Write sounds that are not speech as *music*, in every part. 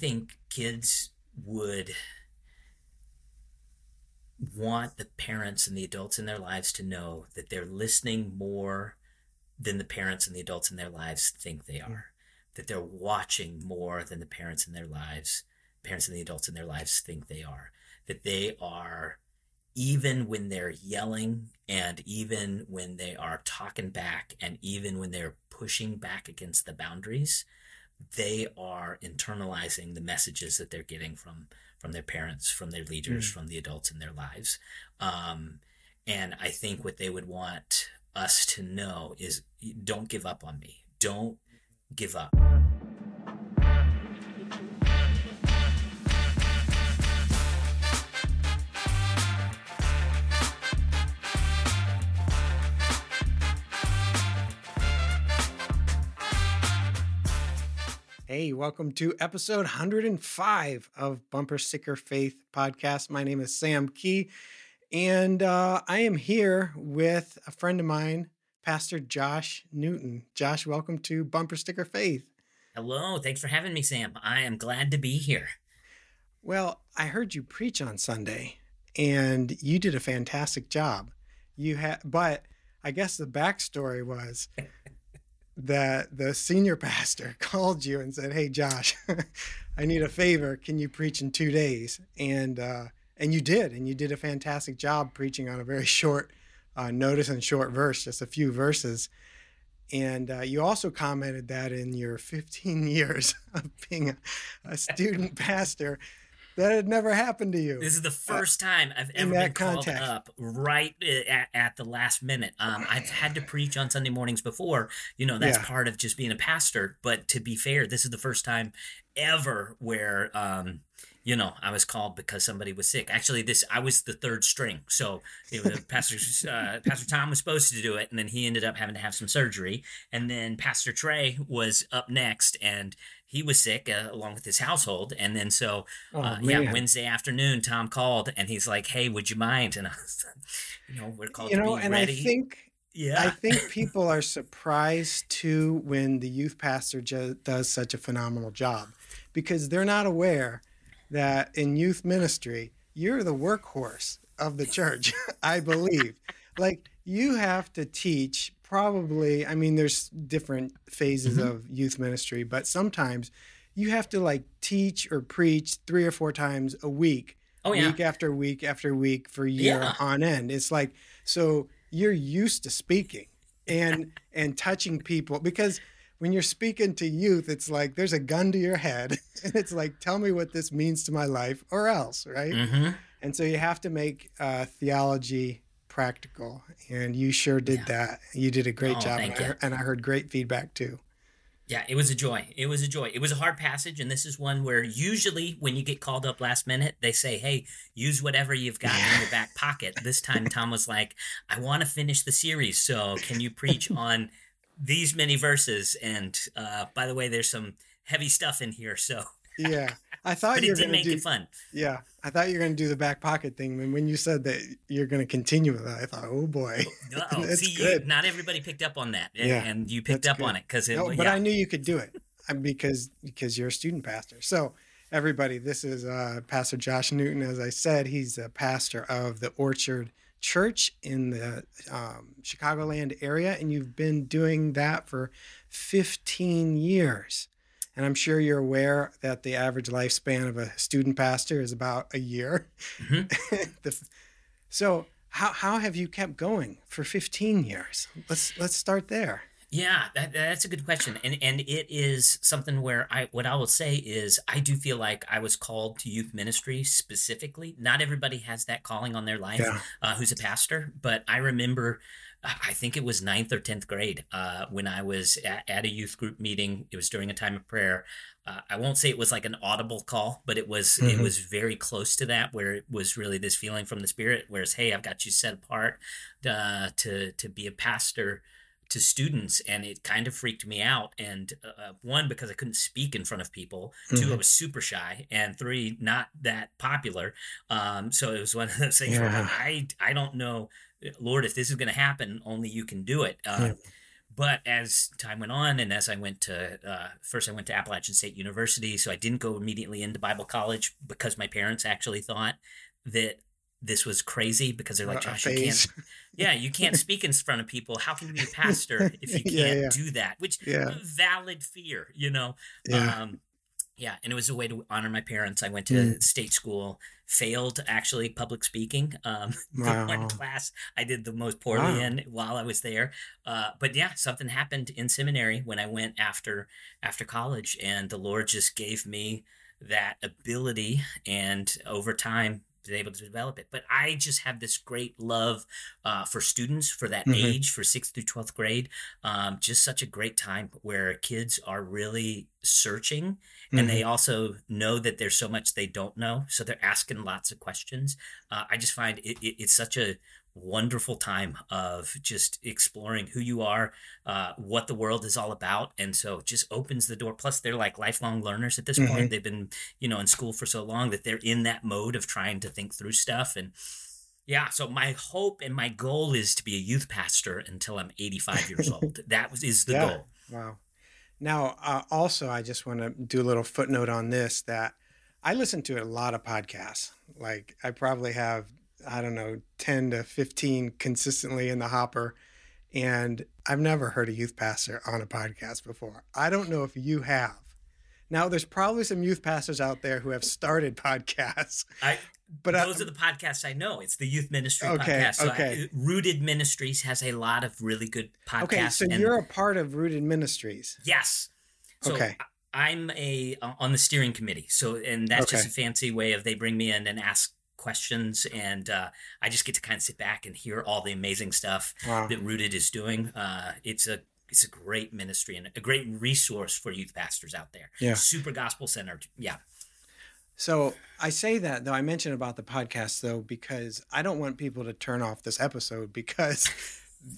think kids would want the parents and the adults in their lives to know that they're listening more than the parents and the adults in their lives think they are. That they're watching more than the parents in their lives, parents and the adults in their lives think they are. That they are, even when they're yelling and even when they are talking back and even when they're pushing back against the boundaries, they are internalizing the messages that they're getting from from their parents, from their leaders, mm. from the adults in their lives. Um, and I think what they would want us to know is don't give up on me. Don't give up. Hey, welcome to episode 105 of Bumper Sticker Faith podcast. My name is Sam Key, and uh, I am here with a friend of mine, Pastor Josh Newton. Josh, welcome to Bumper Sticker Faith. Hello, thanks for having me, Sam. I am glad to be here. Well, I heard you preach on Sunday, and you did a fantastic job. You had, but I guess the backstory was that the senior *laughs* pastor *laughs* called you and said, "Hey, Josh, *laughs* I need a favor. Can you preach in two days?" And uh, and you did, and you did a fantastic job preaching on a very short uh, notice and short verse, just a few verses. And uh, you also commented that in your 15 years of being a, a student pastor, that had never happened to you. This is the uh, first time I've ever been called context. up right at, at, the last minute. Um, I've had to preach on Sunday mornings before. You know, that's yeah. part of just being a pastor. But to be fair, this is the first time ever where um, you know, I was called because somebody was sick. Actually, this I was the third string, so it was *laughs* Pastor uh, Pastor Tom was supposed to do it, and then he ended up having to have some surgery, and then Pastor Trey was up next, and he was sick uh, along with his household. And then so, oh, uh, yeah, Wednesday afternoon, Tom called and he's like, "Hey, would you mind?" And I was, you know, we're called you know, and ready. I think. Yeah. I think people are surprised too when the youth pastor does such a phenomenal job because they're not aware that in youth ministry, you're the workhorse of the church, *laughs* I believe. like you have to teach probably i mean there's different phases mm-hmm. of youth ministry but sometimes you have to like teach or preach three or four times a week oh, yeah. week after week after week for year yeah. on end it's like so you're used to speaking and *laughs* and touching people because when you're speaking to youth it's like there's a gun to your head *laughs* and it's like tell me what this means to my life or else right mm-hmm. and so you have to make uh, theology practical, and you sure did yeah. that. You did a great oh, job, and I, and I heard great feedback too. Yeah, it was a joy. It was a joy. It was a hard passage, and this is one where usually when you get called up last minute, they say, "Hey, use whatever you've got in your back pocket." This time, Tom was like, "I want to finish the series, so can you preach *laughs* on these many verses?" And uh, by the way, there's some heavy stuff in here, so yeah. I thought but you were going to make do, it fun. Yeah, I thought you were going to do the back pocket thing. And when you said that you're going to continue with that, I thought, oh boy, oh, *laughs* see, good. You, not everybody picked up on that, and, yeah, and you picked up good. on it because no, but yeah. I knew you could do it because because you're a student pastor. So everybody, this is uh, Pastor Josh Newton. As I said, he's a pastor of the Orchard Church in the um, Chicagoland area, and you've been doing that for 15 years. And I'm sure you're aware that the average lifespan of a student pastor is about a year. Mm-hmm. *laughs* so how, how have you kept going for 15 years? Let's let's start there. Yeah, that, that's a good question, and and it is something where I what I will say is I do feel like I was called to youth ministry specifically. Not everybody has that calling on their life yeah. uh, who's a pastor, but I remember I think it was ninth or 10th grade uh, when I was at, at, a youth group meeting. It was during a time of prayer. Uh, I won't say it was like an audible call, but it was mm-hmm. it was very close to that, where it was really this feeling from the Spirit, whereas hey, I've got you set apart uh, to to be a pastor to students, and it kind of freaked me out. And uh, one because I couldn't speak in front of people, mm-hmm. two I was super shy, and three not that popular. Um, so it was one of those things yeah. where I I don't know Lord, if this is going to happen, only you can do it. Uh, yeah. but as time went on, and as I went to uh, first, I went to Appalachian State University, so I didn't go immediately into Bible college because my parents actually thought that this was crazy because they're like, Josh, you can't, yeah, you can't *laughs* speak in front of people. How can you be a pastor if you can't yeah, yeah. do that? Which yeah. valid fear, you know. Yeah. Um, yeah, and it was a way to honor my parents. I went to mm. state school, failed actually public speaking. Um, *laughs* wow. one class I did the most poorly wow. in while I was there. Uh, but yeah, something happened in seminary when I went after after college, and the Lord just gave me that ability, and over time been able to develop it. But I just have this great love uh, for students for that mm-hmm. age, for sixth through 12th grade. Um, just such a great time where kids are really searching mm-hmm. and they mm-hmm. also know that there's so much they don't know. So they're asking lots of questions. Uh, I just find it, it, it's such a wonderful time of just exploring who you are, uh, what the world is all about, and so just opens the door. Plus, they're like lifelong learners at this mm-hmm. point. They've been, you know, in school for so long that they're in that mode of trying to think through stuff and. Yeah, so my hope and my goal is to be a youth pastor until I'm 85 years *laughs* old. That was, is the yeah. goal. Wow. Now, uh, also, I just want to do a little footnote on this that I listen to a lot of podcasts. Like, I probably have I don't know, 10 to 15 consistently in the hopper. And I've never heard a youth pastor on a podcast before. I don't know if you have. Now, there's probably some youth pastors out there who have started podcasts. I, but those I, are the podcasts I know. It's the youth ministry okay, podcast. So okay. I, Rooted Ministries has a lot of really good podcasts. Okay, so and, you're a part of Rooted Ministries. Yes. So okay. I'm a uh, on the steering committee. So and that's okay. just a fancy way of they bring me in and ask questions, and uh, I just get to kind of sit back and hear all the amazing stuff wow. that Rooted is doing. Uh, it's a it's a great ministry and a great resource for youth pastors out there. Yeah, super gospel centered. Yeah. So I say that though I mentioned about the podcast though because I don't want people to turn off this episode because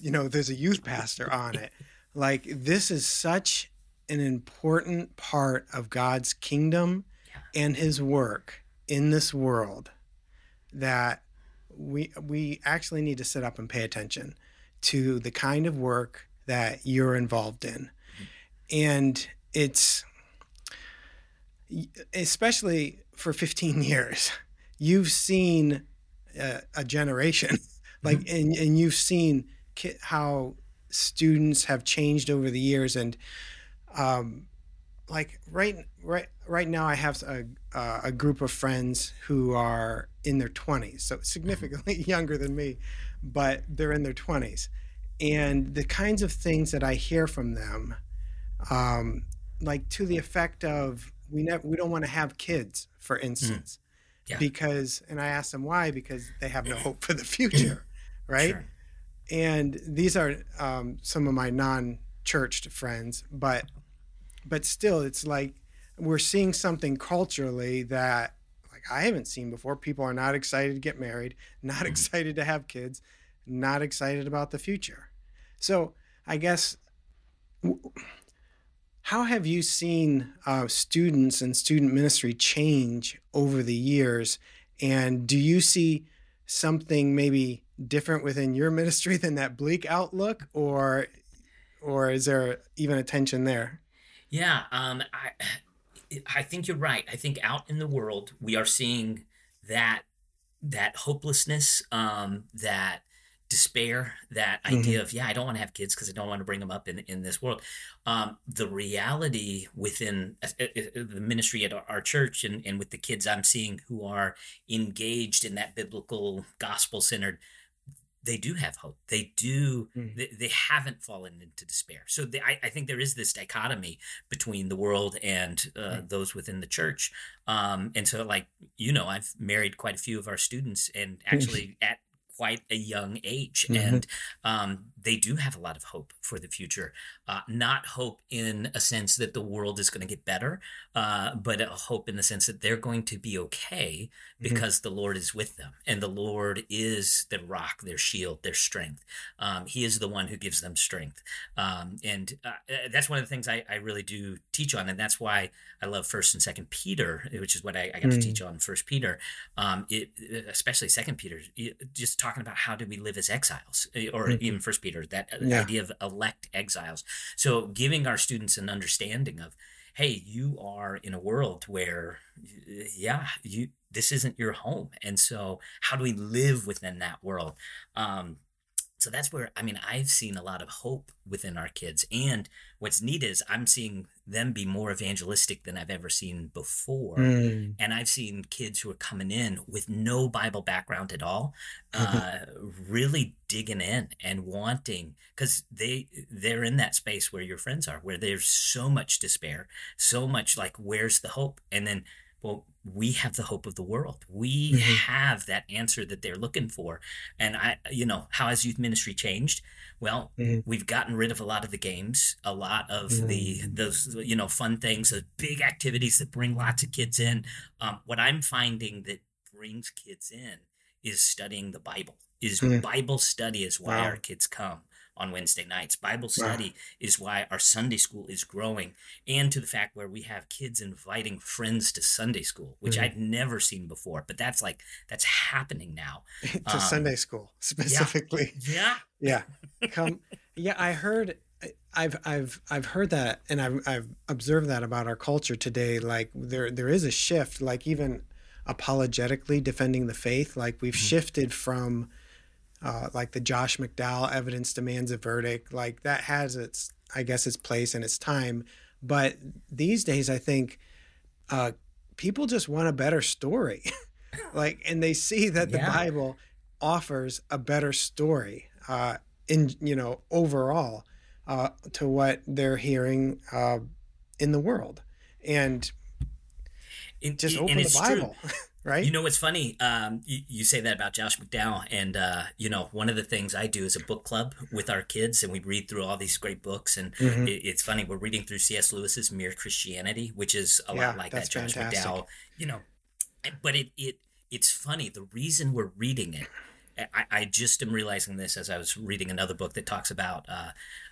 you know there's a youth pastor on it. Like this is such an important part of God's kingdom yeah. and his work in this world that we we actually need to sit up and pay attention to the kind of work that you're involved in. And it's especially for 15 *laughs* years, you've seen a, a generation *laughs* like mm-hmm. and, and you've seen how students have changed over the years and um, like right right right now I have a uh, a group of friends who are in their 20s, so significantly *laughs* younger than me, but they're in their 20s, and the kinds of things that I hear from them, um, like to the effect of we never we don't want to have kids, for mm. instance, mm. yeah. because and I ask them why because they have no hope for the *clears throat* future, right? Sure. And these are um, some of my non-churched friends, but but still, it's like we're seeing something culturally that like I haven't seen before. People are not excited to get married, not mm-hmm. excited to have kids, not excited about the future. So I guess how have you seen uh, students and student ministry change over the years? And do you see something maybe different within your ministry *laughs* than that bleak outlook, or or is there even a tension there? Yeah, um, I I think you're right. I think out in the world we are seeing that that hopelessness, um, that despair, that mm-hmm. idea of yeah, I don't want to have kids because I don't want to bring them up in in this world. Um, the reality within uh, uh, uh, the ministry at our church and, and with the kids I'm seeing who are engaged in that biblical gospel centered they do have hope. They do. Mm. They, they, haven't fallen into despair. So they, I, I, think there is this dichotomy between the world and uh, mm. those within the church. Um, and so, like you know, I've married quite a few of our students, and *laughs* actually at quite a young age, mm-hmm. and um, they do have a lot of hope for the future. Uh, not hope in a sense that the world is going to get better, uh, but a hope in the sense that they're going to be okay mm-hmm. because mm-hmm. the Lord is with them, and the Lord is their rock, their shield, their strength. Um, he is the one who gives them strength, um, and uh, uh that's one of the things I, I, really do teach on, and that's why I love First and Second Peter, which is what I, I got mm-hmm. to teach on First Peter. Um, it, especially Second Peter, just talking about how do we live as exiles, eh, or mm-hmm. even First Peter, that uh, yeah. idea of elect exiles. So giving our students an understanding of, hey, you are in a world where, yeah, you this isn't your home, and so how do we live within that world? Um, so that's where i mean i've seen a lot of hope within our kids and what's neat is i'm seeing them be more evangelistic than i've ever seen before mm. and i've seen kids who are coming in with no bible background at all *laughs* mm-hmm. uh, really digging in and wanting because they they're in that space where your friends are where there's so much despair so much like where's the hope and then well we have the hope of the world we mm-hmm. have that answer that they're looking for and i you know how has youth ministry changed well mm-hmm. we've gotten rid of a lot of the games a lot of mm-hmm. the those you know fun things the big activities that bring lots of kids in um, what i'm finding that brings kids in is studying the bible is mm-hmm. bible study is why wow. our kids come on Wednesday nights. Bible study wow. is why our Sunday school is growing, and to the fact where we have kids inviting friends to Sunday school, which mm-hmm. I'd never seen before. But that's like that's happening now. *laughs* to um, Sunday school specifically. Yeah. Yeah. *laughs* yeah. Come. *laughs* yeah, I heard. I've I've I've heard that, and I've I've observed that about our culture today. Like there there is a shift. Like even apologetically defending the faith. Like we've mm-hmm. shifted from uh, like the Josh McDowell evidence demands a verdict, like that has its, I guess, its place and its time. But these days, I think uh, people just want a better story, *laughs* like, and they see that the yeah. Bible offers a better story uh, in, you know, overall uh, to what they're hearing uh, in the world, and just open the Bible. *laughs* right? You know what's funny? Um, you, you, say that about Josh McDowell, and uh, you know one of the things I do is a book club with our kids, and we read through all these great books. And mm-hmm. it, it's funny we're reading through C.S. Lewis's Mere Christianity, which is a yeah, lot like that Josh fantastic. McDowell. You know, but it it it's funny. The reason we're reading it. I, I just am realizing this as I was reading another book that talks about uh,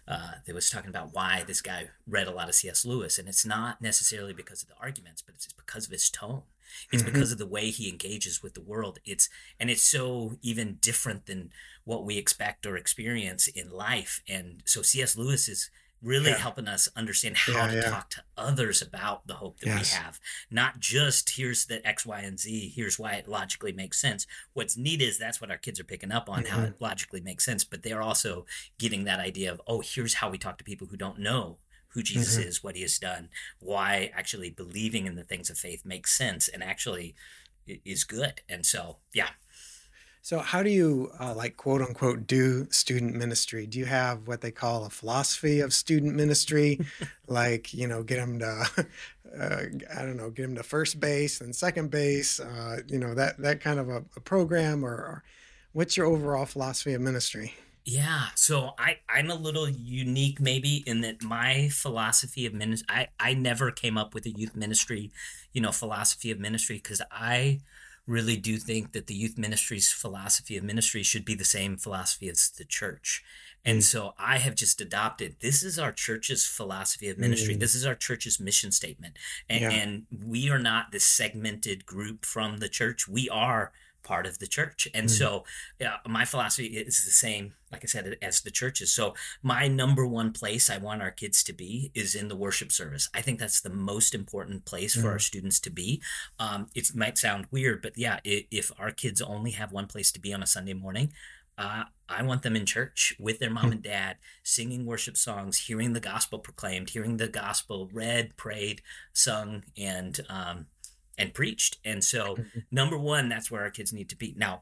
uh, that was talking about why this guy read a lot of C.S. Lewis, and it's not necessarily because of the arguments, but it's because of his tone. It's mm-hmm. because of the way he engages with the world. It's and it's so even different than what we expect or experience in life. And so C.S. Lewis is really yeah. helping us understand how yeah, to yeah. talk to others about the hope that yes. we have. Not just here's the X, Y, and Z, here's why it logically makes sense. What's neat is that's what our kids are picking up on, mm-hmm. how it logically makes sense, but they're also getting that idea of, oh, here's how we talk to people who don't know who Jesus mm-hmm. is, what he has done, why actually believing in the things of faith makes sense and actually is good. And so, yeah. So, how do you uh, like quote unquote do student ministry? Do you have what they call a philosophy of student ministry? *laughs* like, you know, get them to, *laughs* uh, I don't know, get them to first base and second base, uh, you know, that, that kind of a, a program, or, or what's your overall philosophy of ministry? Yeah, so I I'm a little unique maybe in that my philosophy of ministry I I never came up with a youth ministry, you know, philosophy of ministry because I really do think that the youth ministry's philosophy of ministry should be the same philosophy as the church. And mm. so I have just adopted this is our church's philosophy of ministry. Mm. This is our church's mission statement. And, yeah. and we are not this segmented group from the church. We are part of the church. And mm-hmm. so yeah, my philosophy is the same, like I said, as the churches. So my number one place I want our kids to be is in the worship service. I think that's the most important place mm-hmm. for our mm. students to be. Um, it might sound weird, but yeah, if our kids only have one place to be on a Sunday morning, uh, I want them in church with their mom mm. and dad, singing worship songs, hearing the gospel proclaimed, hearing the gospel read, prayed, sung, and um, and preached. And so, mm-hmm. number one, that's where our kids need to be. Now,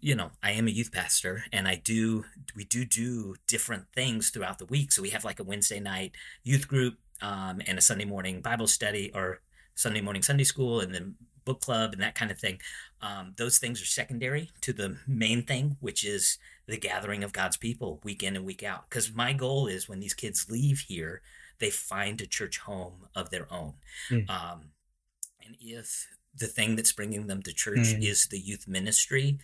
you know, I am a youth pastor and I do, we do do different things throughout the week. So we have like a Wednesday night youth group um, and a Sunday morning Bible study or Sunday morning Sunday school and then book club and that kind of thing. Um, those things are secondary to the main thing, which is the gathering of God's people week in and week out. Because my goal is when these kids leave here, they find a church home of their own. Mm. Um, and if the thing that's bringing them to church mm. is the youth ministry,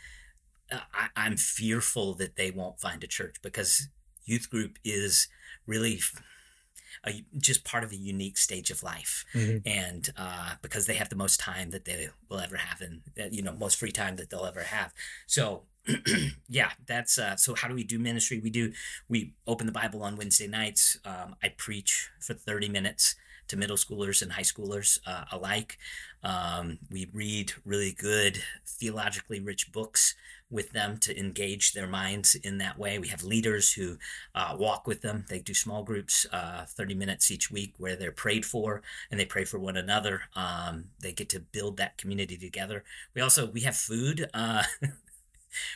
uh, I, am fearful that they won't find a church because youth group is really a, just part of a unique stage of life, mm-hmm. and uh, because they have the most time that they will ever have, and uh, you know most free time that they'll ever have. So *clears throat* yeah, that's uh, so. How do we do ministry? We do we open the Bible on Wednesday nights. Um, I preach for thirty minutes to middle schoolers and high schoolers uh, alike. Um, we read really good theologically rich books with them to engage their minds in that way. We have leaders who uh, walk with them. They do small groups, uh, 30 minutes each week, where they're prayed for and they pray for one another. Um, they get to build that community together. We also we have food. Uh, *laughs*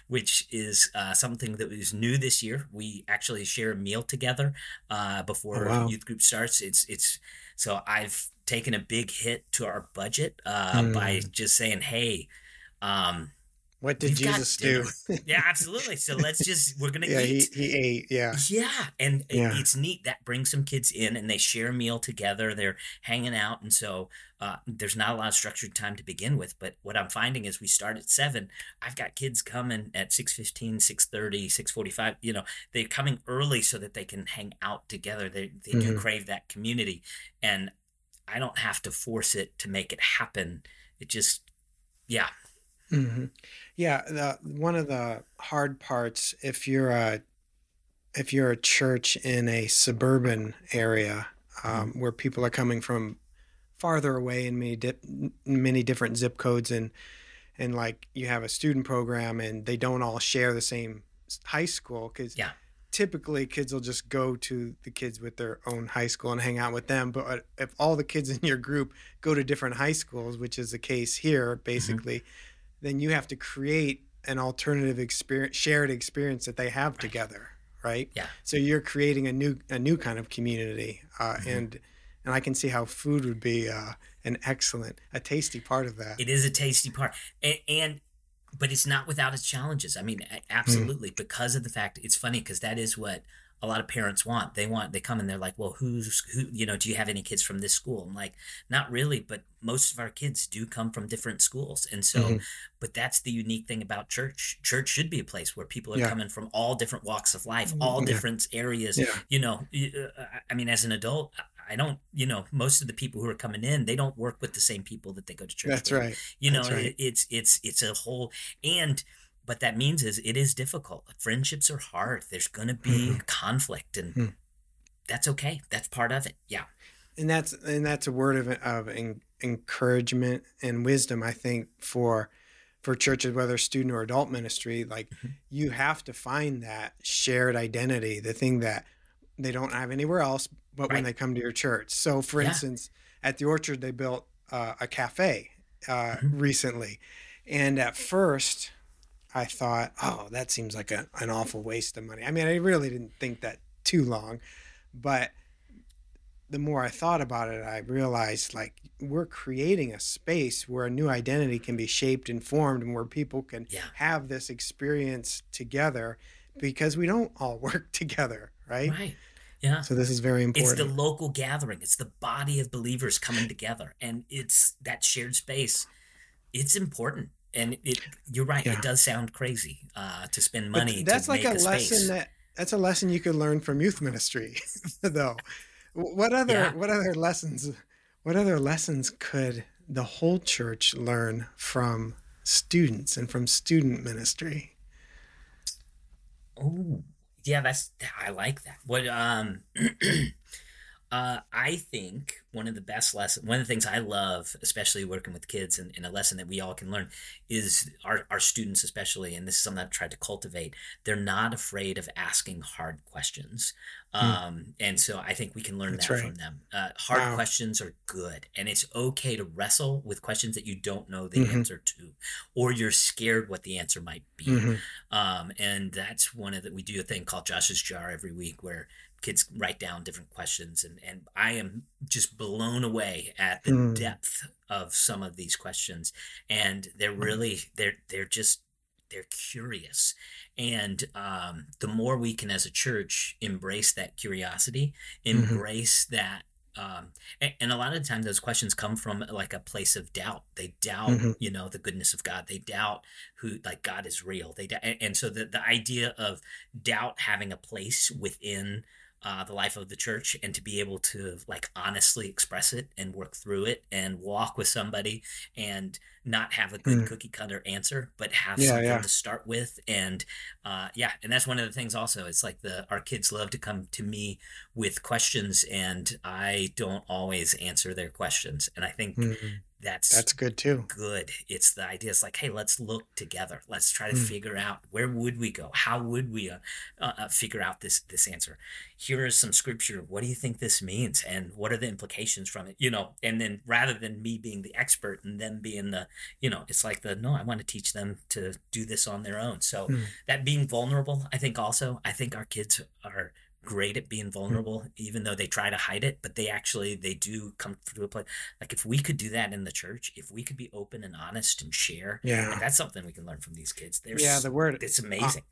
which is uh, something that was new this year. We actually share a meal together uh, before oh, wow. youth group starts. It's it's so I've taken a big hit to our budget uh, mm. by hmm. just saying, hey, um, what did Jesus do? yeah, *laughs* absolutely. So let's just we're gonna yeah, eat. He, he ate. Yeah. Yeah, and yeah. it's neat that brings some kids in and they share a meal together. They're hanging out, and so uh, there's not a lot of structured time to begin with. But what I'm finding is we start at seven. I've got kids coming at 6.15, 6.30, 6.45. You know, they're coming early so that they can hang out together. They they mm-hmm. do crave that community, and I don't have to force it to make it happen. It just, yeah, Mm-hmm. Yeah, the, one of the hard parts if you're a if you're a church in a suburban area um, mm-hmm. where people are coming from farther away in many many different zip codes and and like you have a student program and they don't all share the same high school because yeah typically kids will just go to the kids with their own high school and hang out with them but if all the kids *laughs* in your group go to different high schools which is the case here mm-hmm. basically mm-hmm then you have to create an alternative experience, shared experience that they have right. together, right? Yeah. So you're creating a new a new kind of community, uh, mm-hmm. and and I can see how food would be uh, an excellent, a tasty part of that. It is a tasty part, and, and but it's not without its challenges. I mean, mm. absolutely, mm. because of the fact it's funny because that is what a lot of parents want. They want they come and they're like, well, who's who? You know, do you have any kids from this school? I'm like, not really, but most of our kids do come from different schools, and so, mm-hmm. but that's the unique thing about church. Church should be a place where people are yeah. coming from all different walks of life, all yeah. different areas. Yeah. You know, uh, I mean, as an adult, I don't, you know, most of the people who are coming in, they don't work with the same people that they go to church. That's with. right. You know, right. it's it's it's a whole and what that means is it is difficult. Friendships are hard. There's going to be mm-hmm. conflict, and mm-hmm. that's okay. That's part of it. Yeah. And that's and that's a word of of encouragement and wisdom. I think for for churches, whether student or adult ministry, like mm-hmm. you have to find that shared identity, the thing that they don't have anywhere else, but right. when they come to your church. So, for yeah. instance, at the Orchard, they built uh, a cafe uh, mm-hmm. recently, and at first I thought, oh, that seems like a, an awful waste of money. I mean, I really didn't think that too long, but the more I thought about it, I realized like we're creating a space where a new identity can be shaped and formed and where people can yeah. have this experience together because we don't all *laughs* work together, right? Right. Yeah. So this is very important. It's the local gathering. It's the body of believers coming together and it's that shared space. It's important and it you're right. Yeah. It does sound crazy uh, to spend money. But that's like a, a lesson that that's a lesson you could learn from youth ministry, *laughs* though. What other yeah. what other lessons what other lessons could the whole church learn from students and from student ministry? Oh, yeah, that's I like that. What um *clears throat* Uh, I think one of the best lessons, one of the things I love, especially working with kids and, and, a lesson that we all can learn is our, our students, especially, and this is something I've tried to cultivate, they're not afraid of asking hard questions. Hmm. Um, and so I think we can learn That's that right. from them. Uh, hard wow. questions are good, and it's okay to wrestle with questions that you don't know the mm-hmm. answer to, or you're scared what the answer might be. Mm-hmm. Um, and that's one of the, we do a thing called Josh's Jar every week where kids write down different questions and, and i am just blown away at the mm. depth of some of these questions and they're hmm. really they're they're just they're curious and um, the more we can as a church embrace that curiosity mm-hmm. embrace mm-hmm. that um, and, and, a lot of the time those questions come from like a place of doubt they doubt mm-hmm. you know the goodness of god they doubt who like god is real they and, and so the, the idea of doubt having a place within uh, the life of the church and to be able to like honestly express it and work through it and walk with somebody and not have a good mm. cookie cutter answer but have yeah, something yeah. to start with and uh, yeah and that's one of the things also it's like the our kids love to come to me with questions and i don't always answer their questions and i think mm-hmm that's that's good too. good. It's the idea it's like hey let's look together. Let's try to mm. figure out where would we go? How would we uh, uh, uh, figure out this this answer? Here is some scripture. What do you think this means? And what are the implications from it? You know and then rather than me being the expert and them being the you know it's like the no i want to teach them to do this on their own. So mm. that being vulnerable i think also i think our kids are great at being hmm. vulnerable mm-hmm. even though they try to hide it but they actually they do come to a place like if we could do that in the church if we could be open and honest and share yeah like that's something we can learn from these kids They're yeah the word it's amazing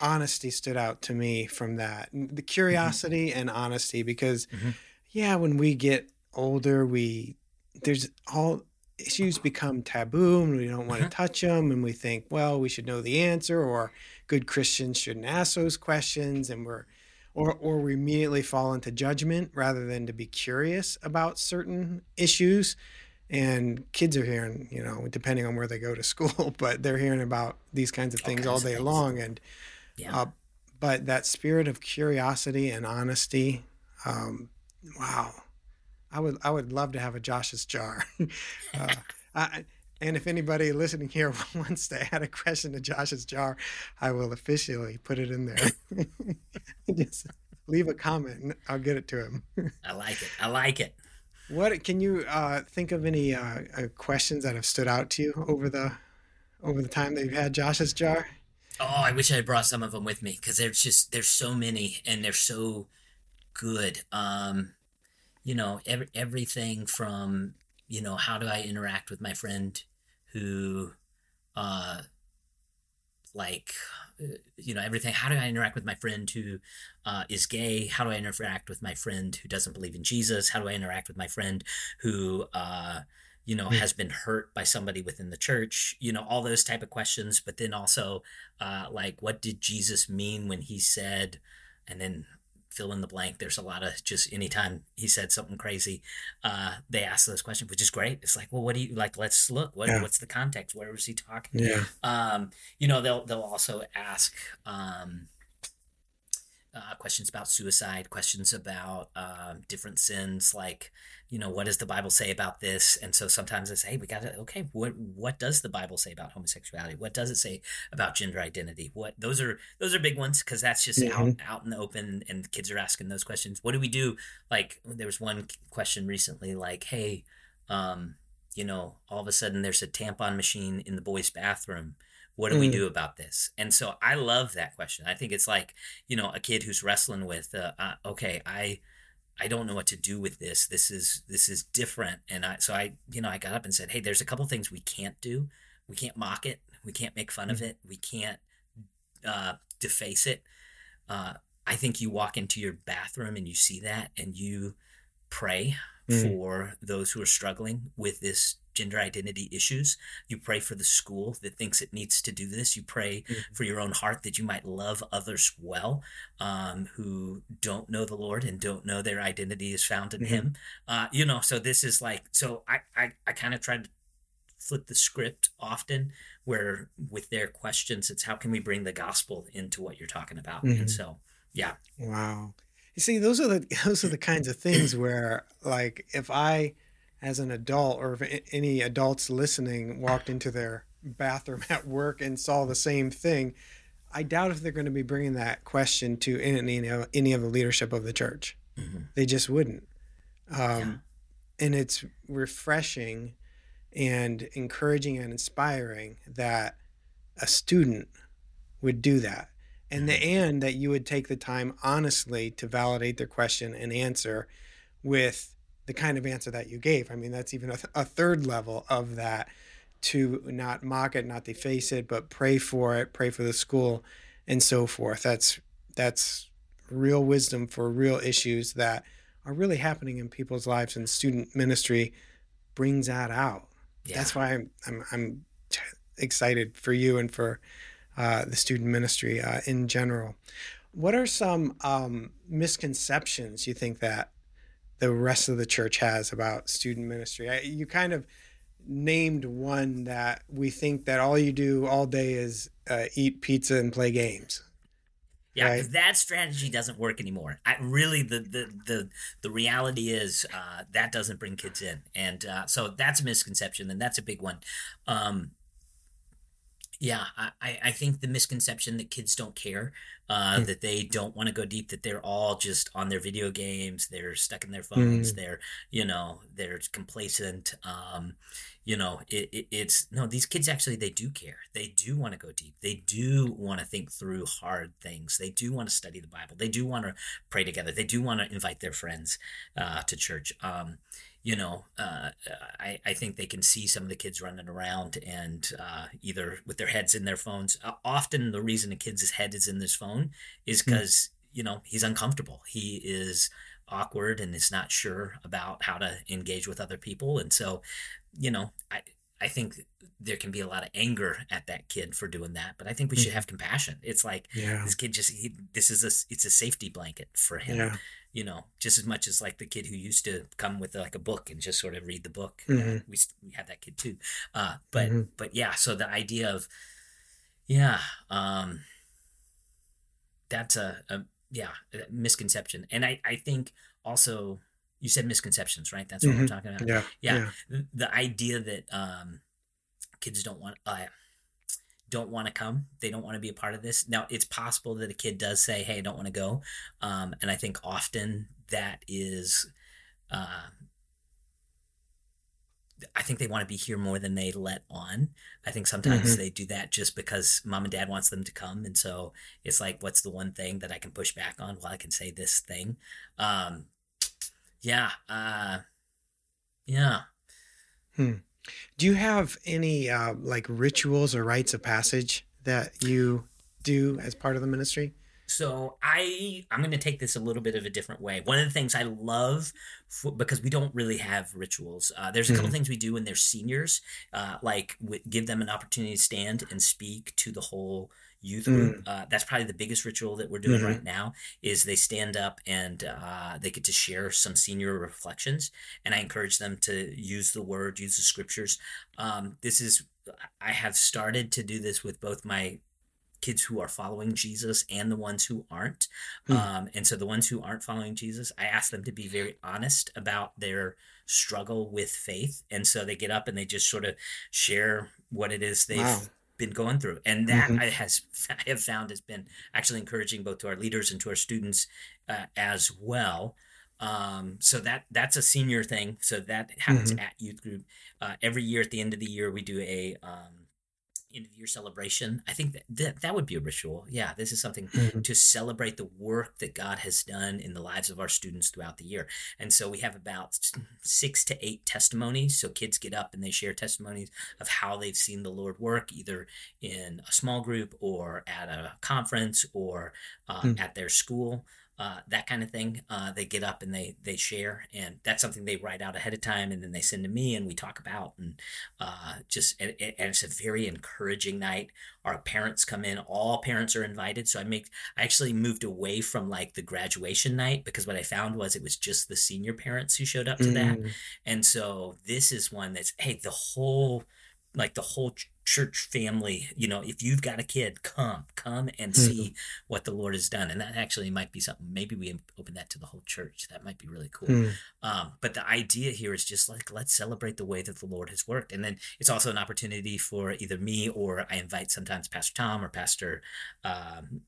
honesty stood out to me from that the mm-hmm. curiosity mm-hmm. and honesty because mm-hmm. yeah when we get older we there's all issues become taboo and we don't want to mm-hmm. touch them and we think well we should know the answer or good christians shouldn't ask those questions and we're or or we immediately fall into judgment rather than to be curious about certain issues and kids are hearing you know depending on where they go to *laughs* school but they're hearing about these kinds of things all, all day things. long and yeah. Uh, but that spirit of curiosity and honesty um, wow i would i would love to have a josh's jar *laughs* uh, I, and if anybody listening here *laughs* wants to add a question to Josh's jar, I will officially put it in there. *laughs* Just leave a comment and I'll get it to him. *laughs* I like it. I like it. What can you uh, think of any uh, uh, questions that have stood out to you over the over the time that you've had Josh's jar? Oh, I wish I had brought some of them with me because there's just there's so many and they're so good. Um, you know, every, everything from you know how do I interact with my friend who uh like you know everything how do i interact with my friend who uh, is gay? How do i interact with my friend who doesn't believe in jesus? How do i interact with my friend who uh, you know mm. has been hurt by somebody within the church? You know all those type of questions but then also uh, like what did jesus mean when he said and then fill in the blank. There's a lot of just anytime he said something crazy, uh, they ask those questions, which is great. It's like, well, what do you like? Let's look. What, yeah. What's the context? Where was he talking? Yeah. Um, you know, they'll they'll also ask. Um, uh, questions about suicide, questions about um, different sins, like you know what does the Bible say about this? And so sometimes I say, hey, we got to okay, what what does the Bible say about homosexuality? What does it say about gender identity? What those are those are big ones because that's just mm-hmm. out out in the open, and the kids are asking those questions. What do we do? Like there was one question recently, like, hey, um, you know, all of a sudden there's a tampon machine in the boys' bathroom what do mm. we do about this and so i love that question i think it's like you know a kid who's wrestling with uh, uh, okay i i don't know what to do with this. This is this is different. And i so i you know i got up and said hey there's a couple things we can't do. We can't mock it. We can't make fun mm. of it. We can't uh, deface it. Uh, i think you walk into your bathroom and you see that and you pray mm. for those who are struggling with this gender identity issues. You pray for the school that thinks it needs to do this. You pray mm-hmm. for your own heart that you might love others well um, who don't know the Lord and don't know their identity is found in mm-hmm. Him. Uh, you know, so this is like, so I, I, I kind of tried to flip the script often where with their questions, it's how can we bring the gospel into what you're talking about? Mm-hmm. And so, yeah. Wow. You see, those are the *laughs* those are the kinds of things where, like, if I, as an adult, or if any adults listening walked into their bathroom *laughs* at work and saw the same thing, I doubt if they're going to be bringing that question to any any of the leadership of the church. Mm-hmm. They just wouldn't. Um, yeah. And it's refreshing and encouraging and inspiring that a student would do that and the and that you would take the time honestly to validate their question and answer with the kind of answer that you gave. I mean, that's even a, th- a third level of that to not mock it, not deface it, but pray for it, pray for the school, and so forth. That's that's real wisdom for real issues that are really happening in people's lives, and student ministry brings that out. Yeah. That's why I'm I'm, I'm excited for you and for uh, the student ministry uh, in general. what are some um, misconceptions you think that the rest of the church has about student ministry? I, you kind of named one that we think that all you do all day is uh, eat pizza and play games. Yeah, right? that strategy doesn't work anymore. I, really, the the the the reality is uh, that doesn't bring kids in, and uh, so that's a misconception, and that's a big one. Um, yeah, I, I think the misconception that kids don't care, uh, mm. that they don't want to go deep, that they're all just on their video games, they're stuck in their phones, mm. they're, you know, they're complacent. Um, you know, it, it, it's no, these kids actually, they do care. They do want to go deep. They do want to think through hard things. They do want to study the Bible. They do want to pray together. They do want to invite their friends uh, to church. Um, you know, uh, I, I think they can see some of the kids running around and uh, either with their heads in their phones. Uh, often the reason a kid's head is in this phone is because, hmm. mm. you know, he's uncomfortable. He is awkward and is not sure about how to engage with other people. And so, you know, I, I think there can be a lot of anger at that kid for doing that, but I think we should hmm. have compassion. It's like yeah. this kid just he, this is a it's a safety blanket for him. Yeah you know, just as much as like the kid who used to come with like a book and just sort of read the book. Mm-hmm. Uh, we we had that kid too, uh, but mm-hmm. but yeah. So the idea of yeah, um, that's a, a yeah a misconception, and I I think also you said misconceptions, right? That's what mm-hmm. we're talking about. Yeah, yeah. yeah. The, the idea that um, kids don't want. Uh, don't want to come. They don't want to be a part of this. Now, it's possible that a kid does say, "Hey, I don't want to go," um, and I think often that is, uh, I think they want to be here more than they let on. I think sometimes mm-hmm. they do that just because mom and dad wants them to come, and so it's like, what's the one thing that I can push back on? Well, I can say this thing. Um, yeah, uh, yeah. Hmm. Do you have any uh, like rituals or rites of passage that you do as part of the ministry? So I I'm going to take this a little bit of a different way. One of the things I love for, because we don't really have rituals. Uh, there's a couple mm-hmm. things we do when they're seniors, uh, like w- give them an opportunity to stand and speak to the whole youth group. Mm. Uh, that's probably the biggest ritual that we're doing mm-hmm. right now. Is they stand up and uh, they get to share some senior reflections, and I encourage them to use the word, use the scriptures. Um, this is I have started to do this with both my kids who are following Jesus and the ones who aren't. Mm. Um, and so the ones who aren't following Jesus, I ask them to be very honest about their struggle with faith. And so they get up and they just sort of share what it is they've wow been going through and that mm-hmm. I has *laughs* i have found has been actually encouraging both to our leaders and to our students uh, as well um, so that that's a senior thing so that happens mm-hmm. at youth group uh, every year at the end of the year we do a um, end of year celebration. I think that, that that would be a ritual. Yeah, this is something mm-hmm. to celebrate the work that God has done in the lives of our students throughout the year. And so we have about six to eight testimonies. So kids get up and they share testimonies of how they've seen the Lord work, either in a small group or at a conference or uh, mm-hmm. at their school uh, that kind of thing. Uh, they get up and they they share, and that's something they write out ahead of time, and then they send to me, and we talk about, and uh, just and, and, it's a very encouraging night. Our parents come in; all parents are invited. So I make I actually moved away from like the graduation night because what I found was it was just the senior parents who showed up to mm. that, and so this is one that's hey the whole like the whole church family you know if you've got a kid come come and mm-hmm. see what the lord has done and that actually might be something maybe we open that to the whole church that might be really cool mm. um, but the idea here is just like let's celebrate the way that the lord has worked and then it's also an opportunity for either me or i invite sometimes pastor tom or pastor um,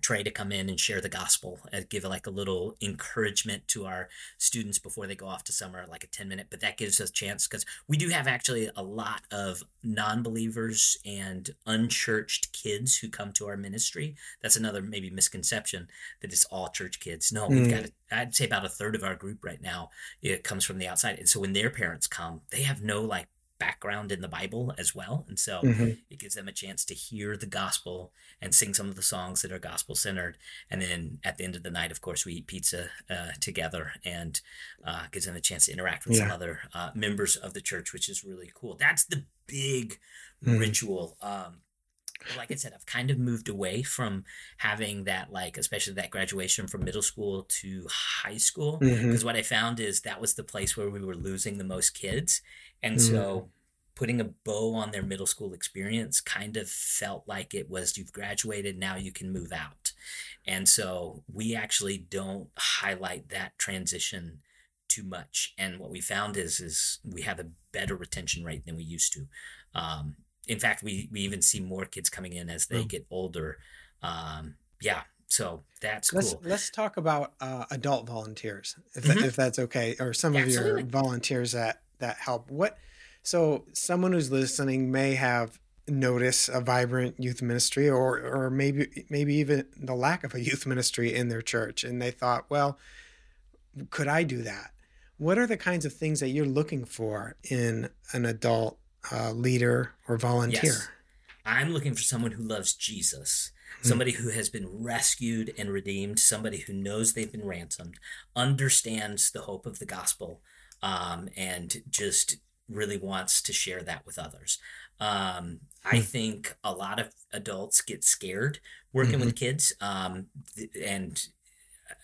Trey to come in and share the gospel and give like a little encouragement to our students before they go off to summer, like a 10 minute. But that gives us a chance because we do have actually a lot of non believers and unchurched kids who come to our ministry. That's another maybe misconception that it's all church kids. No, we've got, mm. a, I'd say about a third of our group right now, it comes from the outside. And so when their parents come, they have no like background in the Bible as well. And so mm-hmm. it gives them a chance to hear the gospel and sing some of the songs that are gospel centered. And then at the end of the night, of course, we eat pizza uh, together and uh, gives them a chance to interact with yeah. some other uh, members of the church, which is really cool. That's the big mm-hmm. ritual. Um, like I said, I've kind of moved away from having that, like, especially that graduation from middle school to high school. Because mm-hmm. what I found is that was the place where we were losing the most kids. And mm-hmm. so putting a bow on their middle school experience kind of felt like it was you've graduated, now you can move out. And so we actually don't highlight that transition too much. And what we found is is we have a better retention rate than we used to. Um, in fact, we we even see more kids coming in as they mm. get older. Um, yeah, so that's let's, cool. Let's talk about uh, adult volunteers, if mm-hmm. if that's okay, or some of your volunteers that that help. What? So someone who's listening may have notice a vibrant youth ministry, or or maybe maybe even the lack of a youth ministry in their church, and they thought, well, could I do that? What are the kinds of things that you're looking for in an adult uh, leader or volunteer? Yes. I'm looking for someone who loves Jesus, hmm. somebody who has been rescued and redeemed, somebody who knows they've been ransomed, understands the hope of the gospel, um, and just really wants to share that with others. Um, I hmm. think a lot of adults get scared working mm-hmm. with kids, um, and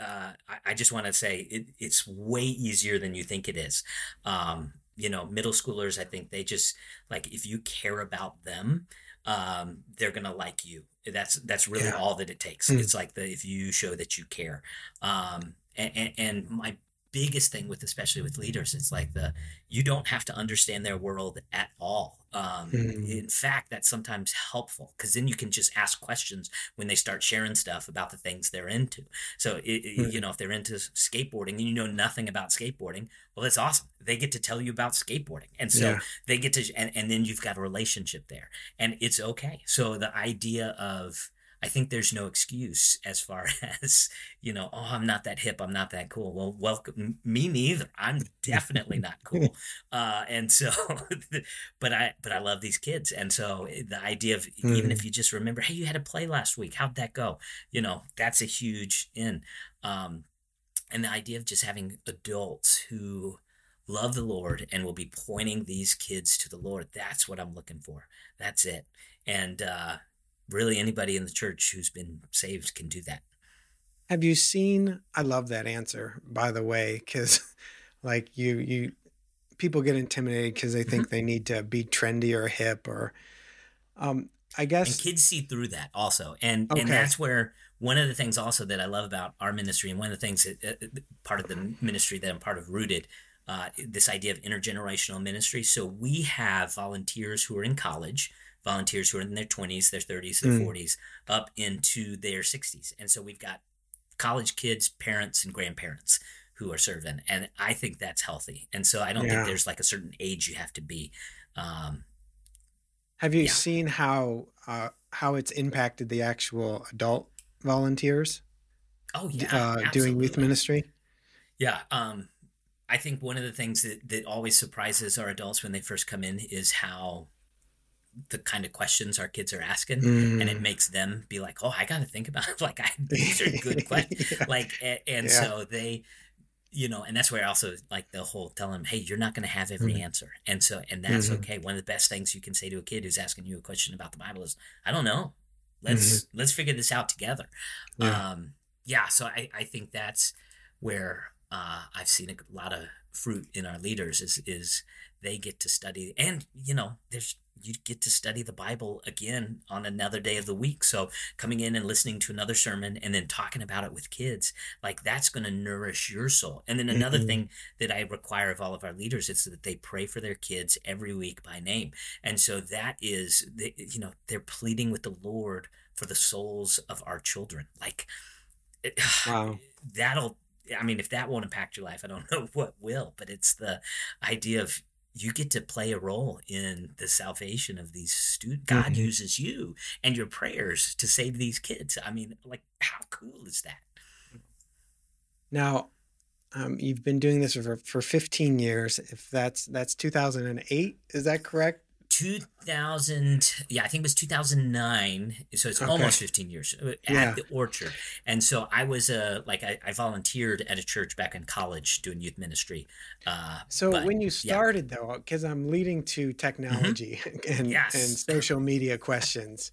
uh, I, I, just want to say it, it's way easier than you think it is. Um, you know, middle schoolers, I think they just like if you care about them, um, they're gonna like you. That's that's really yeah. all that it takes. Mm. It's like the if you show that you care. Um, and, and, and my biggest thing with especially with leaders it's like the you don't have to understand their world at all um, mm. in fact that's sometimes helpful because then you can just ask questions when they start sharing stuff about the things they're into so it, mm. you know if they're into skateboarding and you know nothing about skateboarding well that's awesome they get to tell you about skateboarding and so yeah. they get to and, and then you've got a relationship there and it's okay so the idea of I think there's no excuse as far *laughs* as, you know, oh, I'm not that hip. I'm not that cool. Well, welcome. Me neither. I'm definitely not *laughs* cool. Uh, and so, *laughs* but I, but I love these kids. And so eh, the idea of mm. even if mm. you just remember, hey, you had a play last week. How'd that go? You know, that's a huge in. Um, and the idea of just having adults who love the Lord and will be pointing these kids to the Lord. That's what I'm looking for. That's it. And, uh, really anybody in the church who's been saved can do that. Have you seen? I love that answer, by the way, because *laughs* like you, you people get intimidated because they think mm-hmm. they need to be trendy or hip or, um, I guess. And kids see through that also, and okay. and that's where one of the things also that I love about our ministry, and one of the things that uh, uh part of the ministry that I'm part of, rooted. Uh, this idea of intergenerational ministry. So we have volunteers who are in college volunteers who are in their 20s, their 30s, their mm. 40s, up into their 60s. And so we've got college kids, parents, and grandparents who are serving. And I think that's healthy. And so I don't yeah. think there's like a certain age you have to be. Um, have you yeah. seen how uh, how it's impacted the actual adult volunteers? Oh yeah, uh, doing youth ministry. Yeah, um, I think one of the things that that always surprises our adults when they first come in is how the kind of questions our kids are asking mm. and it mm. makes them be like oh i gotta think about it *laughs* like i *laughs* these are good questions yeah. like and, and yeah. so they you know and that's where also like the whole tell them hey you're not going to have every mm. answer and so and that's mm-hmm. okay one of the best things you can say to a kid who's asking you a question about the bible is i don't know let's mm-hmm. let's figure this out together yeah. um yeah so i i think that's where uh i've seen a lot of fruit in our leaders is is they get to study and you know there's you get to study the bible again on another day of the week so coming in and listening to another sermon and then talking about it with kids like that's going to nourish your soul and then another mm-hmm. thing that i require of all of our leaders is that they pray for their kids every week by name and so that is they, you know they're pleading with the lord for the souls of our children like *sighs* wow. that'll I mean, if that won't impact your life, I don't *laughs* know what will. But it's the idea of you get to play a role in the salvation of these students. God mm-hmm. uses you and your prayers to save these kids. I mean, like, how cool is that? Now, um, you've been doing this for, for 15 years. If that's that's 2008, is that correct? 2000 yeah i think it was 2009 so it's okay. almost 15 years at yeah. the orchard and so i was uh like I, I, volunteered at a church back in college doing youth ministry uh, so but, when you started yeah. though because i'm leading to mm-hmm. technology mm-hmm. *laughs* and, yes. and social media questions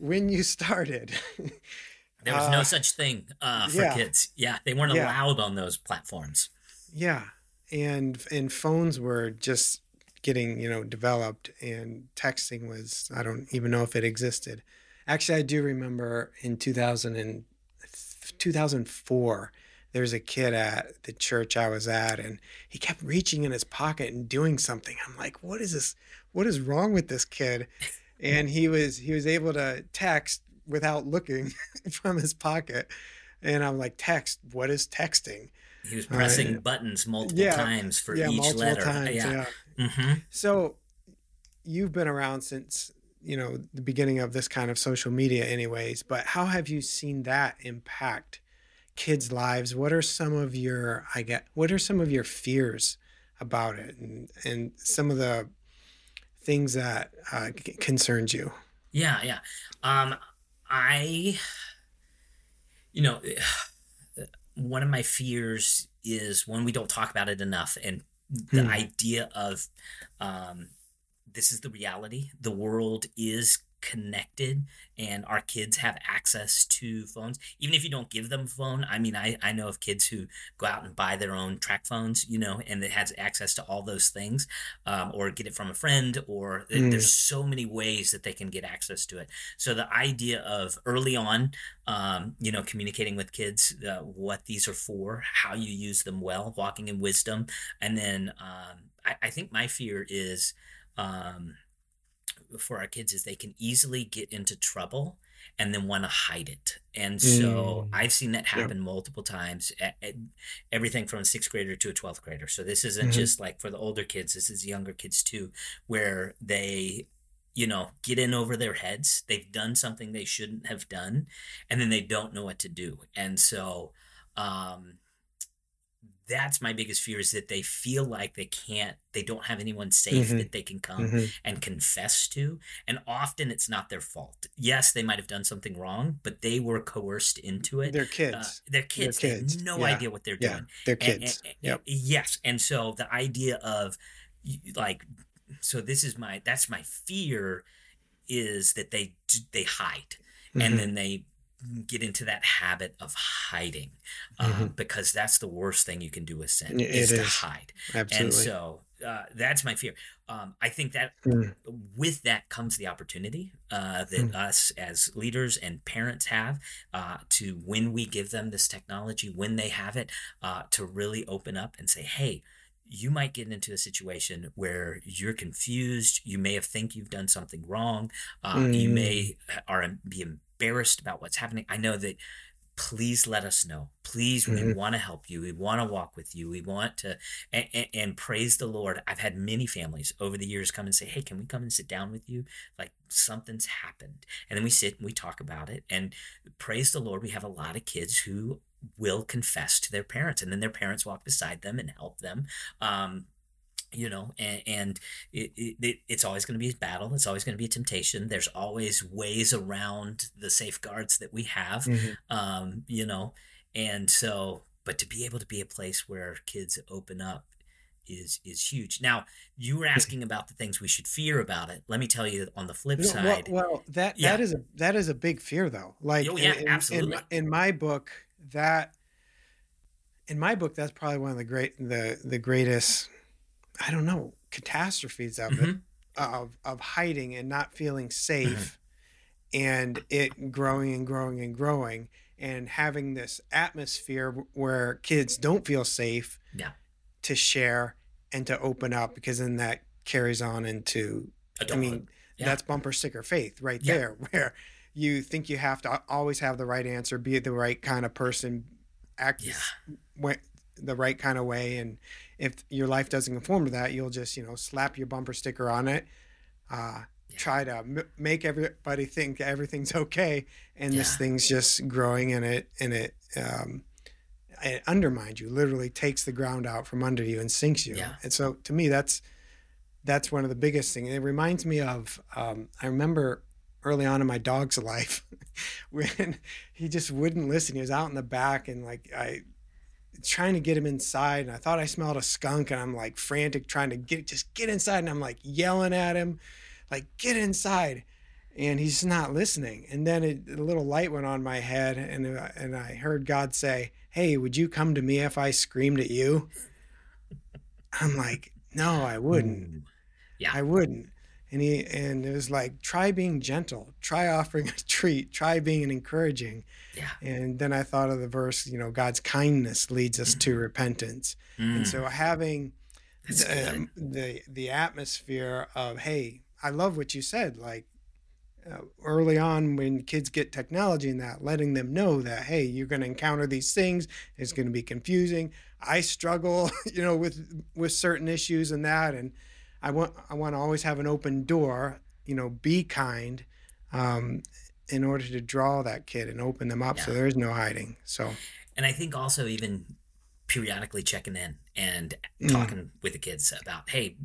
when you started, *laughs* there was uh, no such thing uh, for yeah. kids. Yeah, they weren't allowed on those platforms. Yeah, and and phones were just getting you know developed, and texting was I don't even know if it existed. Actually, I do remember in 2000 and 2004 there's a kid at the church I was at, and he kept reaching in his pocket and doing something. I'm like, what is this? What is wrong with this kid? And he was he was able to text without looking *laughs* from his pocket, and I'm like, text? What is texting? He was pressing uh, buttons multiple yeah, times for yeah, each letter. Times, yeah. yeah. Mm-hmm. So you've been around since you know the beginning of this kind of social media, anyways. But how have you seen that impact? kids' lives, what are some of your I get what are some of your fears about it and and some of the things that uh, concerns you? Yeah, yeah. Um, I, you know, *sighs* one of my fears is when we don't talk about it enough, and the hmm. idea of um, this is the reality. The world is connected and our kids have access to phones even if you don't give them a phone i mean i, I know of kids who go out and buy their own TracFones you know and it has access to all those things um, or get it from a friend or mm. there's so many ways that they can get access to it so the idea of early on um, you know communicating with kids uh, what these are for how you use them well walking in wisdom and then um, I, I think my fear is um, for our kids is they can easily get into trouble and then want to hide it. And so mm. I've seen that happen yep. multiple times. At, at everything from a sixth grader to a 12th grader. So this isn't mm-hmm. just like for the older kids, this is younger kids too, where they, you know, get in over their heads. They've done something they shouldn't have done, and then they don't know what to do. And so, um, that's my biggest fear is that they feel like they can't they don't have anyone safe mm-hmm. that they can come mm-hmm. and confess to and often it's not their fault yes they might have done something wrong but they were coerced into it they're kids uh, they're kids they're kids they have no yeah. idea what they're yeah. doing they're kids and, and, yep. yes and so the idea of like so this is my that's my fear is that they they hide mm-hmm. and then they get into that habit of hiding um, mm-hmm. because that's the worst thing you can do with sin is, is to hide Absolutely. and so uh, that's my fear um, i think that mm. with that comes the opportunity uh, that mm. us as leaders and parents have uh, to when we give them this technology when they have it uh, to really open up and say hey you might get into a situation where you're confused. You may have think you've done something wrong. Uh, mm. You may are be embarrassed about what's happening, I know that please let us know. Please, mm-hmm. we want to help you. We want to walk with you. We want to, and, and, and, praise the Lord. I've had many families over the years come and say, Hey, can we come and sit down with you? Like something's happened. And then we sit and we talk about it. And praise the Lord, we have a lot of kids who will confess to their parents and then their parents walk beside them and help them. Um, you know and, and it, it, it's always going to be a battle it's always going to be a temptation there's always ways around the safeguards that we have mm-hmm. um, you know and so but to be able to be a place where kids open up is is huge now you were asking about the things we should fear about it let me tell you on the flip side well, well that yeah. that is a that is a big fear though like oh, yeah, in, absolutely. In, in my book that in my book that's probably one of the great the the greatest I don't know catastrophes of mm-hmm. it of of hiding and not feeling safe mm-hmm. and it growing and growing and growing and having this atmosphere where kids don't feel safe yeah. to share and to open up because then that carries on into Adulthood. I mean yeah. that's bumper sticker faith right yeah. there *laughs* where you think you have to always have the right answer be the right kind of person act yeah. the right kind of way and if your life doesn't conform to that, you'll just you know slap your bumper sticker on it, uh, yeah. try to m- make everybody think everything's okay, and yeah. this thing's just growing and it and it um, it undermines you, literally takes the ground out from under you and sinks you. Yeah. And so to me, that's that's one of the biggest things. It reminds me of um, I remember early on in my dog's *laughs* life when he just wouldn't listen. He was out in the back and like I trying to get him inside and I thought I smelled a skunk and I'm like frantic trying to get just get inside and I'm like yelling at him like get inside and he's not listening. And then it, a little light went on my head, and uh, and I heard God say, "Hey, would you come to me if I screamed at you?" I'm like, "No, I wouldn't. Ooh. Yeah, I wouldn't." And he and it was like, "Try being gentle. Try offering a treat. Try being encouraging." Yeah. And then I thought of the verse, you know, God's kindness leads us mm-hmm. to repentance, mm. and so having the, um, the the atmosphere of, "Hey, I love what you said. Like uh, early on when kids get technology and that letting them know that hey you're going to encounter these things it's going to be confusing i struggle *laughs* you know with with certain issues and that and i want i want to always have an open door you know be kind um, in order to draw that kid and open them up yeah. so there's no hiding so and i think also even periodically checking in and mm. talking mm. with the kids about hey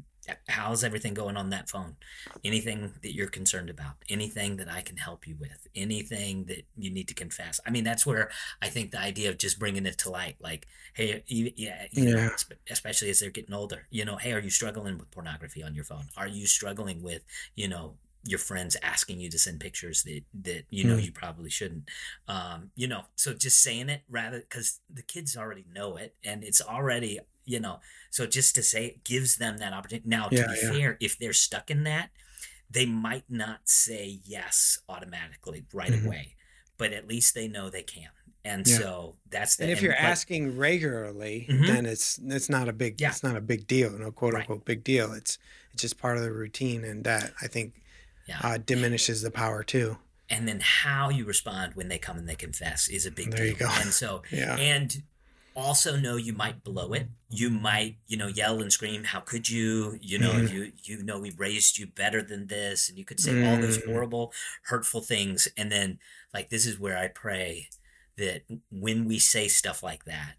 how's everything going on that phone? Anything that you're concerned about? Anything that i can help you with? Anything that you need to confess? I mean that's where i think the idea of just bringing it to light like hey you, yeah, you yeah. Know, especially as they're getting older you know hey are you struggling with pornography on your phone? Are you struggling with you know your friends asking you to send pictures that that you know mm. you probably shouldn't? Um you know so just saying it rather because the kids already know it and it's already you know so just to say it gives them that opportunity now to yeah, be yeah. fair if they're stuck in that they might not say yes automatically right mm-hmm. away but at least they know they can and yeah. so that's the and if you're asking regularly mm-hmm. then it's it's not a big it's not a big deal no quote unquote right. big deal it's it's just part of the routine and that i think uh, diminishes the power too and then how you respond when they come and they confess is a big there deal. you go and so *laughs* yeah and also know you might blow it. You might, you know, yell and scream, "How could you?" You know, mm. you you know we raised you better than this, and you could say mm. all those mm. horrible, hurtful things. And then, like, this is where I pray that when we say stuff like that,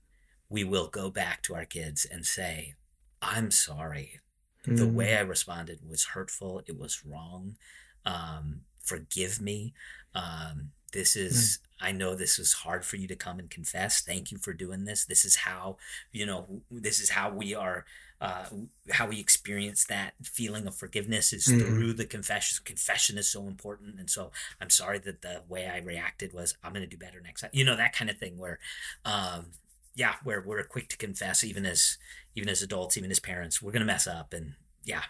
we will go back to our kids and say, "I'm sorry. Mm. The way I responded was hurtful. It was wrong. Um, forgive me." Um, this is, mm. I know this was hard for you to come and confess. Thank you for doing this. This is how, you know, this is how we are, uh, how we experience that feeling of forgiveness is mm. through the confession. Confession is so important. And so I'm sorry that the way I reacted was, I'm going to do better next time. You know, that kind of thing where, um, yeah, where we're quick to confess, even as, even as adults, even as parents, we're going to mess up. And yeah.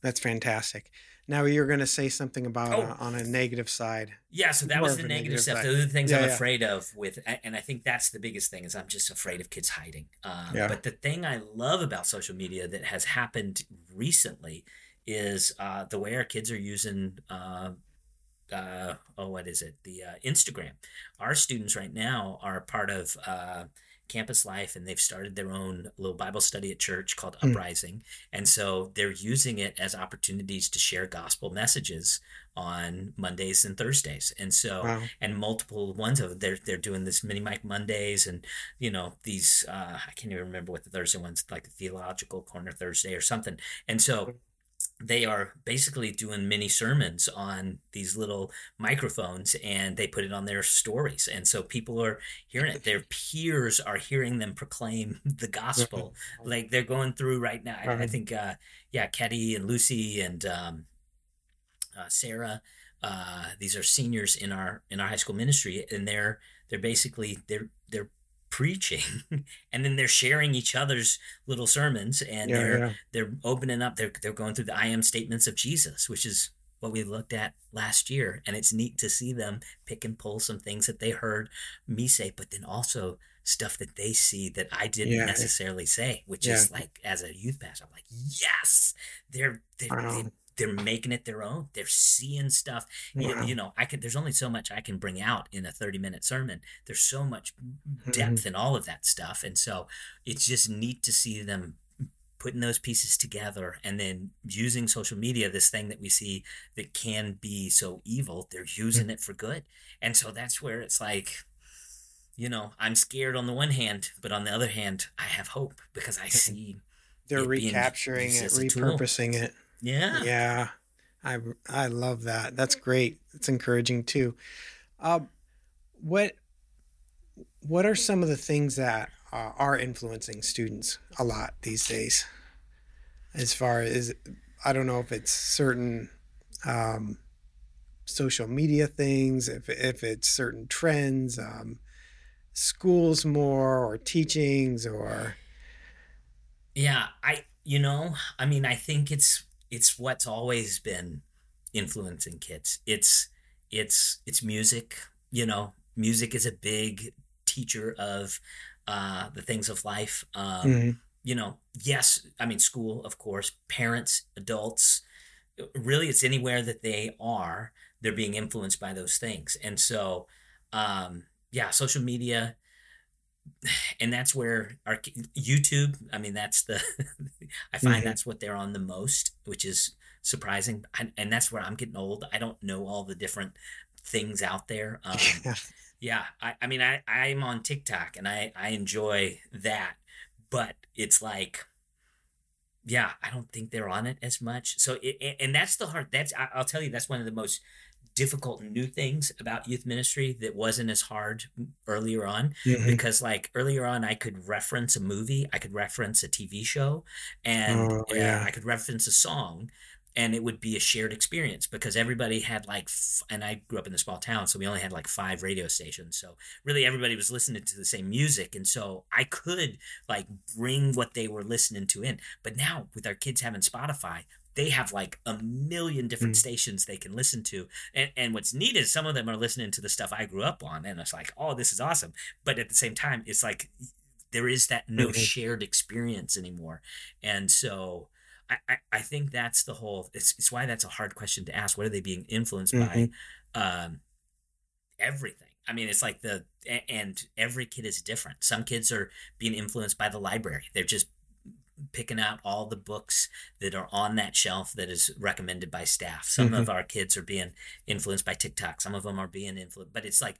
That's fantastic. Now you're going to say something about oh. uh, on a negative side. Yeah, so that was the negative, negative stuff. Side. Those are the things yeah, I'm yeah. afraid of with, and I think that's the biggest thing is I'm just afraid of kids hiding. Um, yeah. But the thing I love about social media that has happened recently is uh, the way our kids are using. Uh, uh, oh, what is it? The uh, Instagram. Our students right now are part of uh, campus life and they've started their own little Bible study at church called mm. Uprising. And so they're using it as opportunities to share gospel messages on Mondays and Thursdays. And so wow. and multiple ones of they're they're doing this mini mic Mondays and you know these uh I can't even remember what the Thursday ones like the theological corner Thursday or something. And so they are basically doing mini sermons on these little microphones and they put it on their stories and so people are hearing it. Their peers are hearing them proclaim *laughs* the gospel. Like they're going through right now. I, I think uh, yeah Ketty and lucy and um, uh, sarah uh, these are seniors in our in our high school ministry and they're they're basically they're they're preaching *laughs* and then they're sharing each other's little sermons and yeah, they're yeah. they're opening up they're, they're going through the i am statements of jesus which is what we looked at last year and it's neat to see them pick and pull some things that they heard me say but then also stuff that they see that i didn't yeah. necessarily say which is like as a youth pastor i'm like yes they're, they're they they're making it their own. They're seeing stuff. Wow. You, you, know, I can. There's only so much I can bring out in a 30 minute sermon. There's so much depth mm-hmm. in all of that stuff, and so it's just neat to see them putting those pieces together and then using social media this thing that we see that can be so evil they're using mm-hmm. it for good and so that's where it's like you know i'm scared on the one hand but on the other hand i have hope because i see they're recapturing it repurposing it yeah. Yeah. I I love that. That's great. It's encouraging too. Uh, what what are some of the things that uh, are influencing students a lot these days? As far as I don't know if it's certain um, social media things, if if it's certain trends, um, schools more or teachings or yeah, I you know, I mean, I think it's it's what's always been influencing kids. It's it's it's music, you know. Music is a big teacher of uh the things of life. Um mm-hmm. you know, yes, I mean school, of course, parents, adults, really it's anywhere that they are, they're being influenced by those things. And so um yeah, social media and that's where our YouTube. I mean, that's the *laughs* I find mm-hmm. that's what they're on the most, which is surprising. and that's where I'm getting old. I don't know all the different things out there. *laughs* Um, yeah. yeah, I, I mean, I I'm on TikTok and I I enjoy that, but it's like yeah, I don't think they're on it as much. So, it, and that's the hard. That's I'll tell you, that's one of the most difficult new things about youth ministry that wasn't as hard earlier on mm-hmm. because like earlier on I could reference a movie, I could reference a TV show and oh, yeah. uh, I could reference a song and it would be a shared experience because everybody had like f- and I grew up in a small town so we only had like five radio stations so really everybody was listening to the same music and so I could like bring what they were listening to in but now with our kids having Spotify they have like a million different mm. stations they can listen to. And, and what's neat is some of them are listening to the stuff I grew up on. And it's like, oh, this is awesome. But at the same time, it's like there is that no mm-hmm. shared experience anymore. And so I, I, I, think that's the whole, it's, it's why that's a hard question to ask. What are they being influenced mm-hmm. by? Um, everything. I mean, it's like the, and every kid is different. Some kids are being influenced by the library. They're just picking out all the books that are on that shelf that is recommended by staff. Some mm-hmm. of our kids are being influenced by TikTok. Some of them are being influenced, but it's like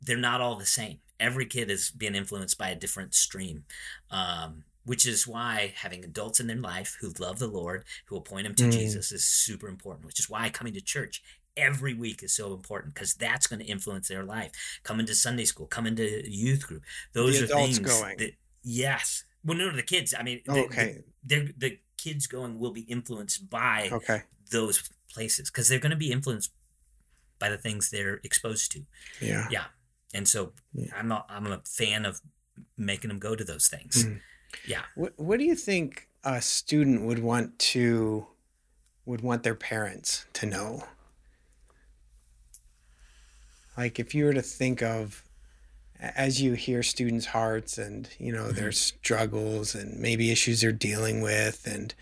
they're not all the same. Every kid is being influenced by a different stream. Um, which is why having adults in their life who love the Lord, who will point them to mm. Jesus, is super important. Which is why coming to church every week is so important because that's going to influence their life. Coming to Sunday school, coming to youth group, those the are things going. that yes, well, no, the kids. I mean, the, okay. The, the kids going will be influenced by okay. those places because they're going to be influenced by the things they're exposed to. Yeah. Yeah. And so yeah. I'm not, I'm a fan of making them go to those things. Mm. Yeah. What What do you think a student would want to would want their parents to know? Like if you were to think of as you hear students' hearts and you know mm-hmm. their struggles and maybe issues they're dealing with and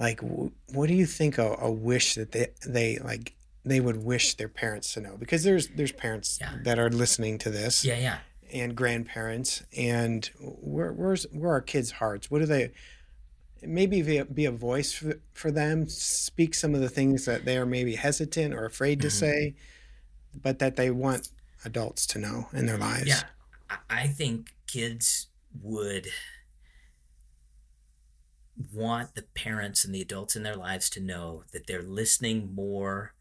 like what do you think a, a, wish that they they like they would wish their parents to know because there's there's parents yeah. that are listening to this yeah yeah and grandparents and where where's where are kids hearts what do they maybe be a, be a voice for, for them speak some of the things that they are maybe hesitant or afraid to mm-hmm. say but that they want adults to know in their lives. Yeah. I think kids would want the parents and the adults in their lives to know that they're listening more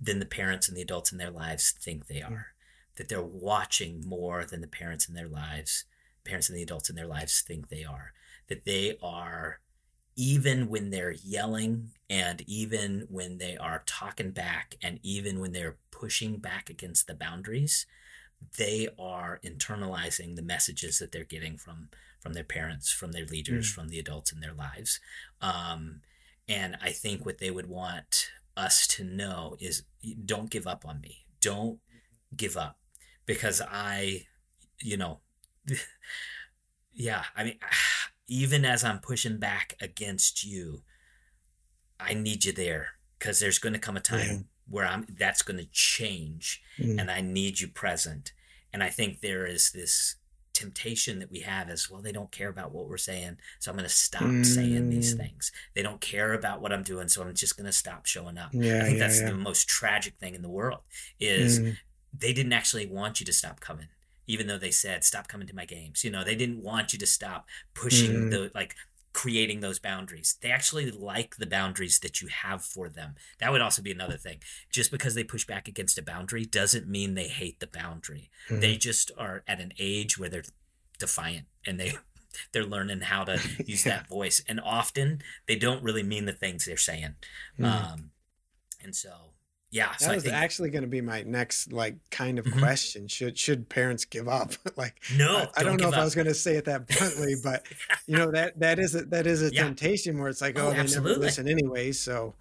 than the parents and the adults in their lives think they are. That they're watching more than the parents in their lives, parents and the adults in their lives think they are. That they are even when they're yelling and even when they are talking back and even when they're pushing back against the boundaries they are internalizing the messages that they're getting from from their parents from their leaders mm. from the adults in their lives. Um, and i think what they would want us to know is don't give up on me. Don't give up. Because i you know *laughs* yeah i mean *sighs* even as I'm pushing back against you, I need you there because there's going to come a time yeah. where I'm that's going to change mm. and I need you present. And I think there is this temptation that we have as well they don't care about what we're saying so i'm going to stop mm. saying these mm. things they don't care about what i'm doing so i'm just going to stop showing up yeah, i think yeah, that's yeah. the most tragic thing in the world is mm. they didn't actually want you to stop coming even though they said stop coming to my games you know they didn't want you to stop pushing mm. the like creating those boundaries they actually like the boundaries that you have for them that would also be another thing just because they push back against a boundary doesn't mean they hate the boundary mm. they just are at an age where they're defiant and they *laughs* they're learning how to *laughs* use yeah. that voice and often they don't really mean the things they're saying mm. um and so yeah that so was think, actually going to be my next like kind of mm-hmm. question should should parents give up *laughs* like no i, I don't, don't know if up. i was going to say it that *laughs* bluntly but *laughs* you know that that is a that is a yeah. temptation where it's like oh, oh they absolutely. never listen anyway so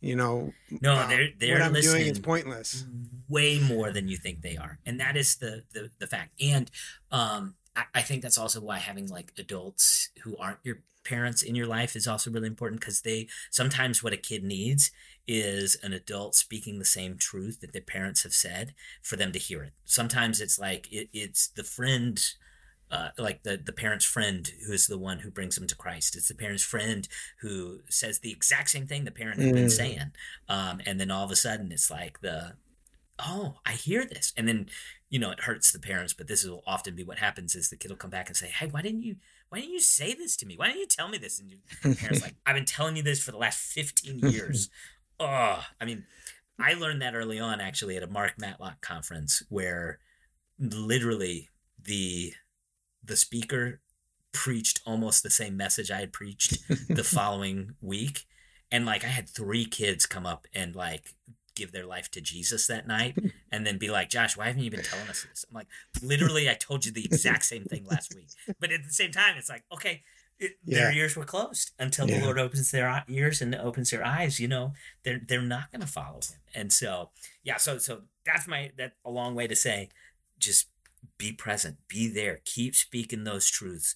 you know no uh, they're they're what i'm doing is pointless way more than you think they are and that is the the, the fact and um I, I think that's also why having like adults who aren't your parents in your life is also really important because they sometimes what a kid needs is an adult speaking the same truth that their parents have said for them to hear it. Sometimes it's like it, it's the friend, uh, like the the parent's friend who is the one who brings them to Christ. It's the parent's friend who says the exact same thing the parent has mm. been saying, um, and then all of a sudden it's like the oh I hear this, and then you know it hurts the parents, but this will often be what happens is the kid will come back and say, hey, why didn't you why didn't you say this to me? Why didn't you tell me this? And your parents *laughs* like, I've been telling you this for the last 15 years *laughs* oh, I mean, I learned that early on actually at a Mark Matlock conference where literally the the speaker preached almost the same message I had preached the *laughs* following week. And like I had three kids come up and like give their life to Jesus that night and then be like, Josh, why haven't you been telling us this? I'm like, literally, I told you the exact same thing last week. But at the same time, it's like, okay, it, yeah. their ears were closed until yeah. the Lord opens their ears and opens their eyes. You know, they're they're not going to follow Him, and so yeah, so so that's my that a long way to say, just be present, be there, keep speaking those truths.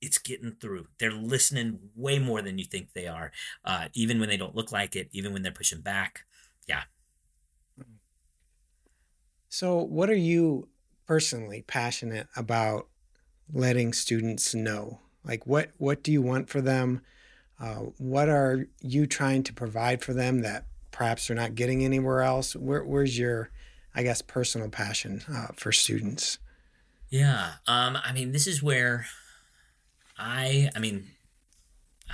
It's getting through. They're listening way more than you think they are, uh, even when they don't look like it, even when they're pushing back. Yeah. So, what are you personally passionate about letting students know like what what do you want for them? Uh, what are you trying to provide for them that perhaps they're not getting anywhere else? Where, where's your, I guess, personal passion uh, for students? Yeah, um, I mean, this is where I, I mean,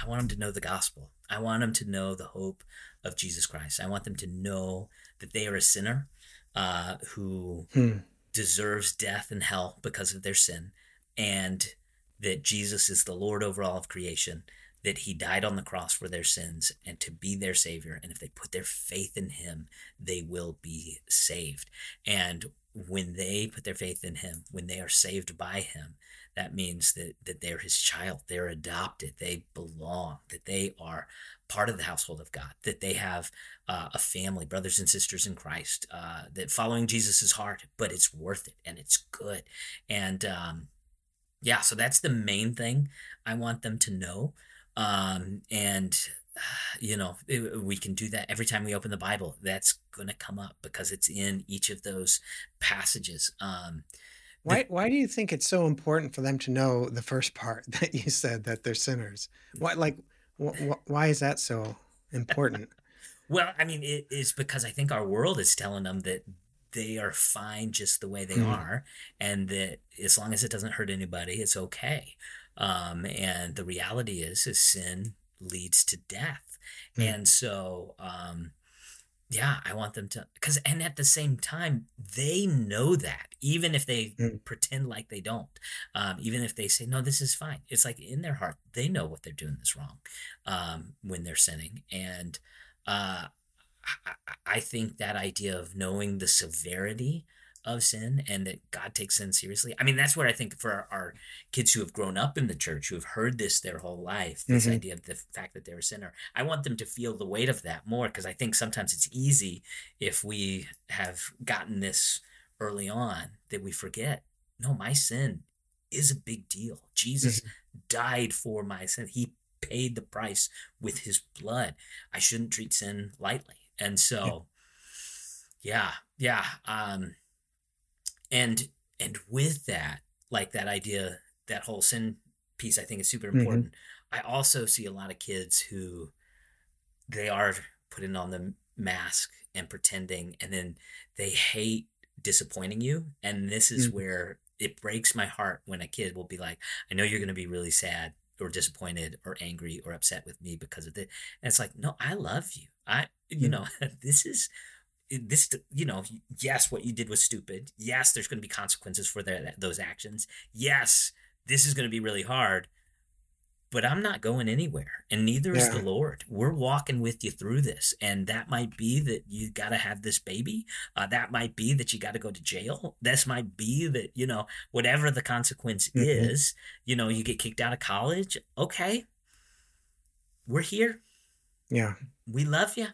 I want them to know the gospel. I want them to know the hope of Jesus Christ. I want them to know that they are a sinner uh, who hmm. deserves death and hell because of their sin, and that Jesus is the Lord over all of creation, that he died on the cross for their sins and to be their savior. And if they put their faith in him, they will be saved. And when they put their faith in him, when they are saved by him, that means that, that they're his child, they're adopted, they belong, that they are part of the household of God, that they have uh, a family, brothers and sisters in Christ, uh, that following Jesus is hard, but it's worth it and it's good. And, um, yeah, so that's the main thing I want them to know. Um, and *sighs* you know, we can do that every time we open the Bible. That's going to come up because it's in each of those passages. Um, why, the, why do you think it's so important for them to know the first part *laughs* that you said that they're sinners? Why, like, wh- wh- why is that so *laughs* important? well, I mean, it is because I think our world is telling them that they are fine just the way they mm. are, and that as long as it doesn't hurt anybody, it's okay. Um, and the reality is, is sin leads to death, mm. and so um, yeah, I want them to because and at the same time they know that even if they mm. pretend like they don't, um, even if they say no, this is fine. It's like in their heart they know what they're doing is wrong um, when they're sinning, and uh, I think that idea of knowing the severity of sin and that God takes sin seriously. I mean, that's where I think for our, our kids who have grown up in the church, who have heard this their whole life, this mm-hmm. idea of the fact that they're a sinner, I want them to feel the weight of that more because I think sometimes it's easy if we have gotten this early on that we forget, no, my sin is a big deal. Jesus mm-hmm. died for my sin. He paid the price with his blood. I shouldn't treat sin lightly. And so, yeah, yeah. Um, and and with that, like that idea, that whole sin piece, I think is super mm-hmm. important. Mm-hmm. I also see a lot of kids who they are putting on the mask and pretending, and then they hate disappointing you. And this is mm-hmm. where it breaks my heart when a kid will be like, I know you're going to be really sad or disappointed or angry or upset with me because of it. And it's like, no, I love you. I, you mm. know, *laughs* this is this you know yes what you did was stupid yes there's going to be consequences for the, those actions yes this is going to be really hard but I'm not going anywhere, and neither is the Lord. We're walking with you through this, and that might be that you got to have this baby. Uh, that might be that you got to go to jail. This might be that you know whatever the consequence mm-hmm. is. You know, you get kicked out of college. Okay, we're here. Yeah, we love you.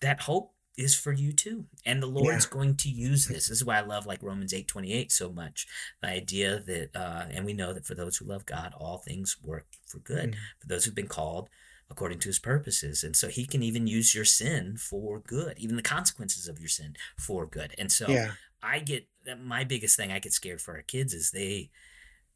That hope is for you too. And the Lord's yeah. going to use this. This is why I love like Romans 8 28 so much. The idea that, uh, and we know that for those who love God, all things work for good, mm-hmm. for those who've been called according to his purposes. And so he can even use your sin for good, even the consequences of your sin for good. And so yeah. I get that my biggest thing I get scared for our kids is they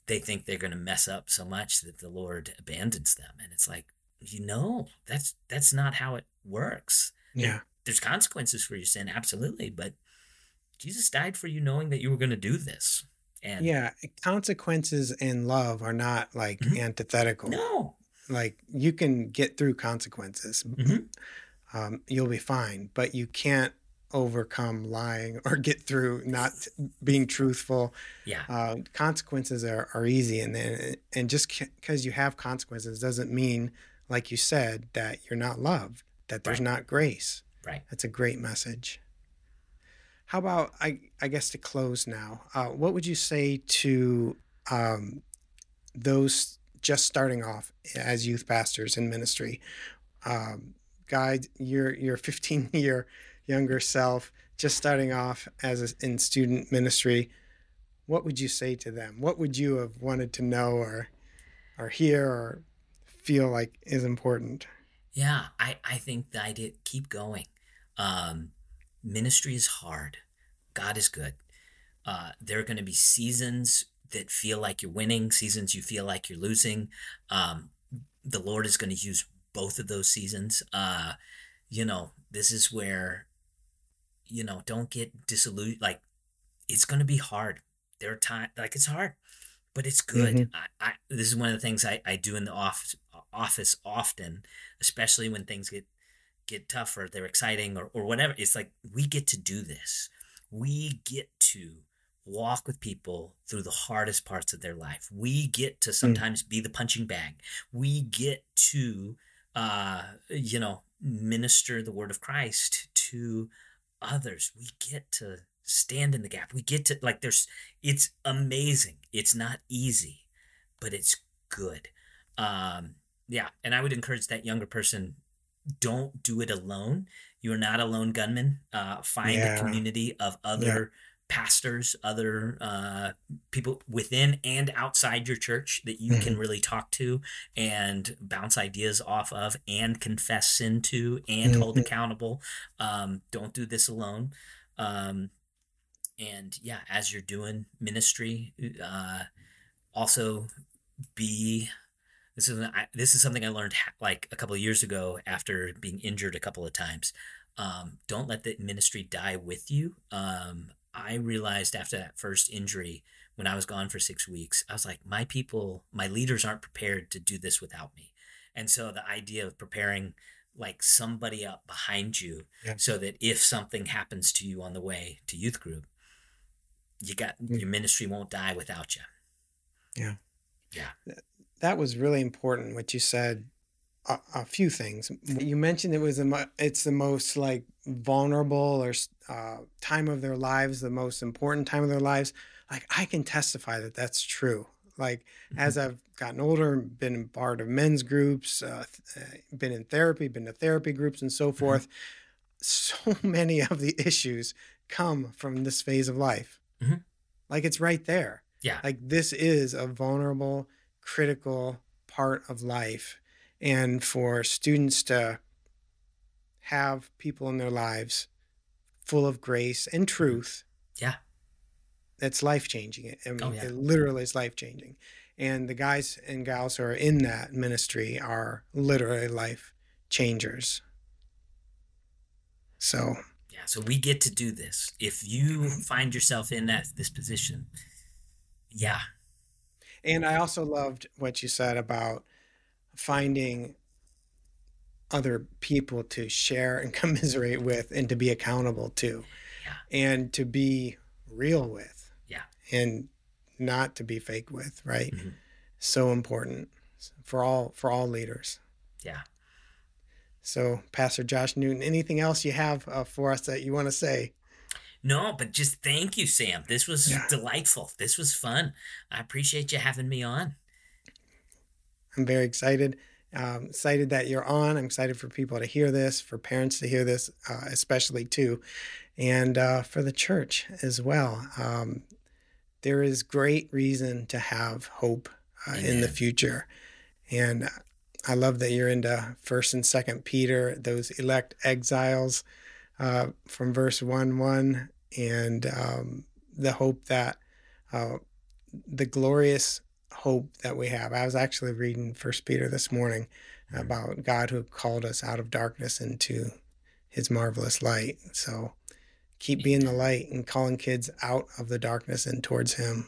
they think they're going to mess up so much that the Lord abandons them. And it's like, you know, that's that's not how it works. Yeah there's consequences for your sin, absolutely, but Jesus died for you knowing that you were going to do this. And yeah, consequences and love are not like mm-hmm. antithetical. No. Like you can get through consequences. Mm-hmm. Um, you'll be fine, but you can't overcome lying or get through not being truthful. Yeah. Uh, consequences are, are easy. And then, and just because you have consequences doesn't mean, like you said, that you're not loved, that there's right. not grace. Right. That's a great message. How about I? I guess to close now, uh, what would you say to um, those just starting off as youth pastors in ministry? Um, guide your your *laughs* 15 year younger self, just starting off as a, in student ministry. What would you say to them? What would you have wanted to know or or hear or feel like is important? Yeah, I, I think the idea keep going. Um, ministry is hard. God is good. Uh, there are going to be seasons that feel like you're winning, seasons you feel like you're losing. Um, the Lord is going to use both of those seasons. Uh, you know, this is where, you know, don't get disillusioned. Like, it's going to be hard. There are times, like, it's hard, but it's good. Mm-hmm. I, I, this is one of the things I, I do in the office, office often, especially when things get get tougher, they're exciting or, or whatever. It's like we get to do this. We get to walk with people through the hardest parts of their life. We get to hmm. sometimes mm. be the punching bag. We get to uh you know minister the word of Christ to others. We get to stand in the gap. We get to like there's it's amazing. It's not easy, but it's good. Um yeah, and I would encourage that younger person don't do it alone. You're not a lone gunman. Uh, find yeah. a community of other yeah. pastors, other uh, people within and outside your church that you mm-hmm. can really talk to and bounce ideas off of and confess sin to and mm-hmm. hold accountable. Um, don't do this alone. Um, and yeah, as you're doing ministry, uh, also be this is I, this is something I learned like a couple of years ago after being injured a couple of times. Um, don't let the ministry die with you. Um, I realized after that first injury, when I was gone for six weeks, I was like, my people, my leaders aren't prepared to do this without me. And so the idea of preparing like somebody up behind you yeah. so that if something happens to you on the way to youth group, you got mm. your ministry won't die without you. Yeah. Yeah that was really important what you said a, a few things you mentioned it was a, it's the most like vulnerable or uh, time of their lives the most important time of their lives like i can testify that that's true like mm-hmm. as i've gotten older been part of men's groups uh, uh, been in therapy been to therapy groups and so mm-hmm. forth mm-hmm. so *laughs* many of the issues come from this phase of life mm-hmm. like it's right there yeah like this is a vulnerable critical part of life. And for students to have people in their lives full of grace and mm-hmm. truth. Yeah. That's life changing. I mean, oh, yeah. it literally is life changing. And the guys and gals who are in that ministry are literally life changers. So, yeah, so we get to do this. If you find yourself in that this position, yeah, and I also loved what you said about finding other people to share and *laughs* commiserate with and to be accountable to yeah. and to be real with yeah and not to be fake with right mm-hmm. so important for all for all leaders. Yeah. So, Pastor Josh Newton, anything else you have uh, for us that you want to say? No, but just thank you, Sam. This was yeah. delightful. This was fun. I appreciate you having me on. I'm very excited. Um, excited that you're on. I'm excited for people to hear this, for parents to hear this, uh, especially too, and uh, for the church as well. Um, there is great reason to have hope uh, in the future, and I love that you're into First and Second Peter, those elect exiles uh, from verse one one, and um, the hope that uh, the glorious hope that we have. I was actually reading First Peter this morning about God who called us out of darkness into His marvelous light. So keep being the light and calling kids out of the darkness and towards Him.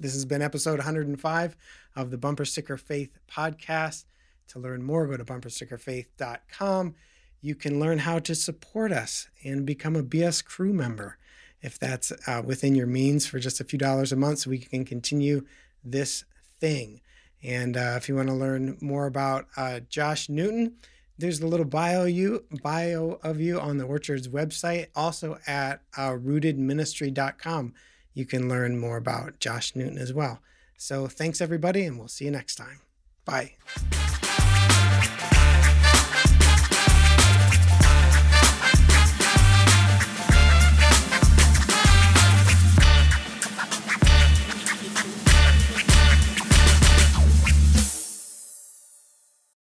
This has been episode 105 of the Bumper Sticker Faith podcast. To learn more, go to bumperstickerfaith.com. You can learn how to support us and become a BS crew member if that's uh, within your means for just a few dollars a month so we can continue this thing. And uh, if you want to learn more about uh, Josh Newton, there's the little bio you bio of you on the Orchards website. Also at uh, rootedministry.com, you can learn more about Josh Newton as well. So thanks everybody, and we'll see you next time. Bye.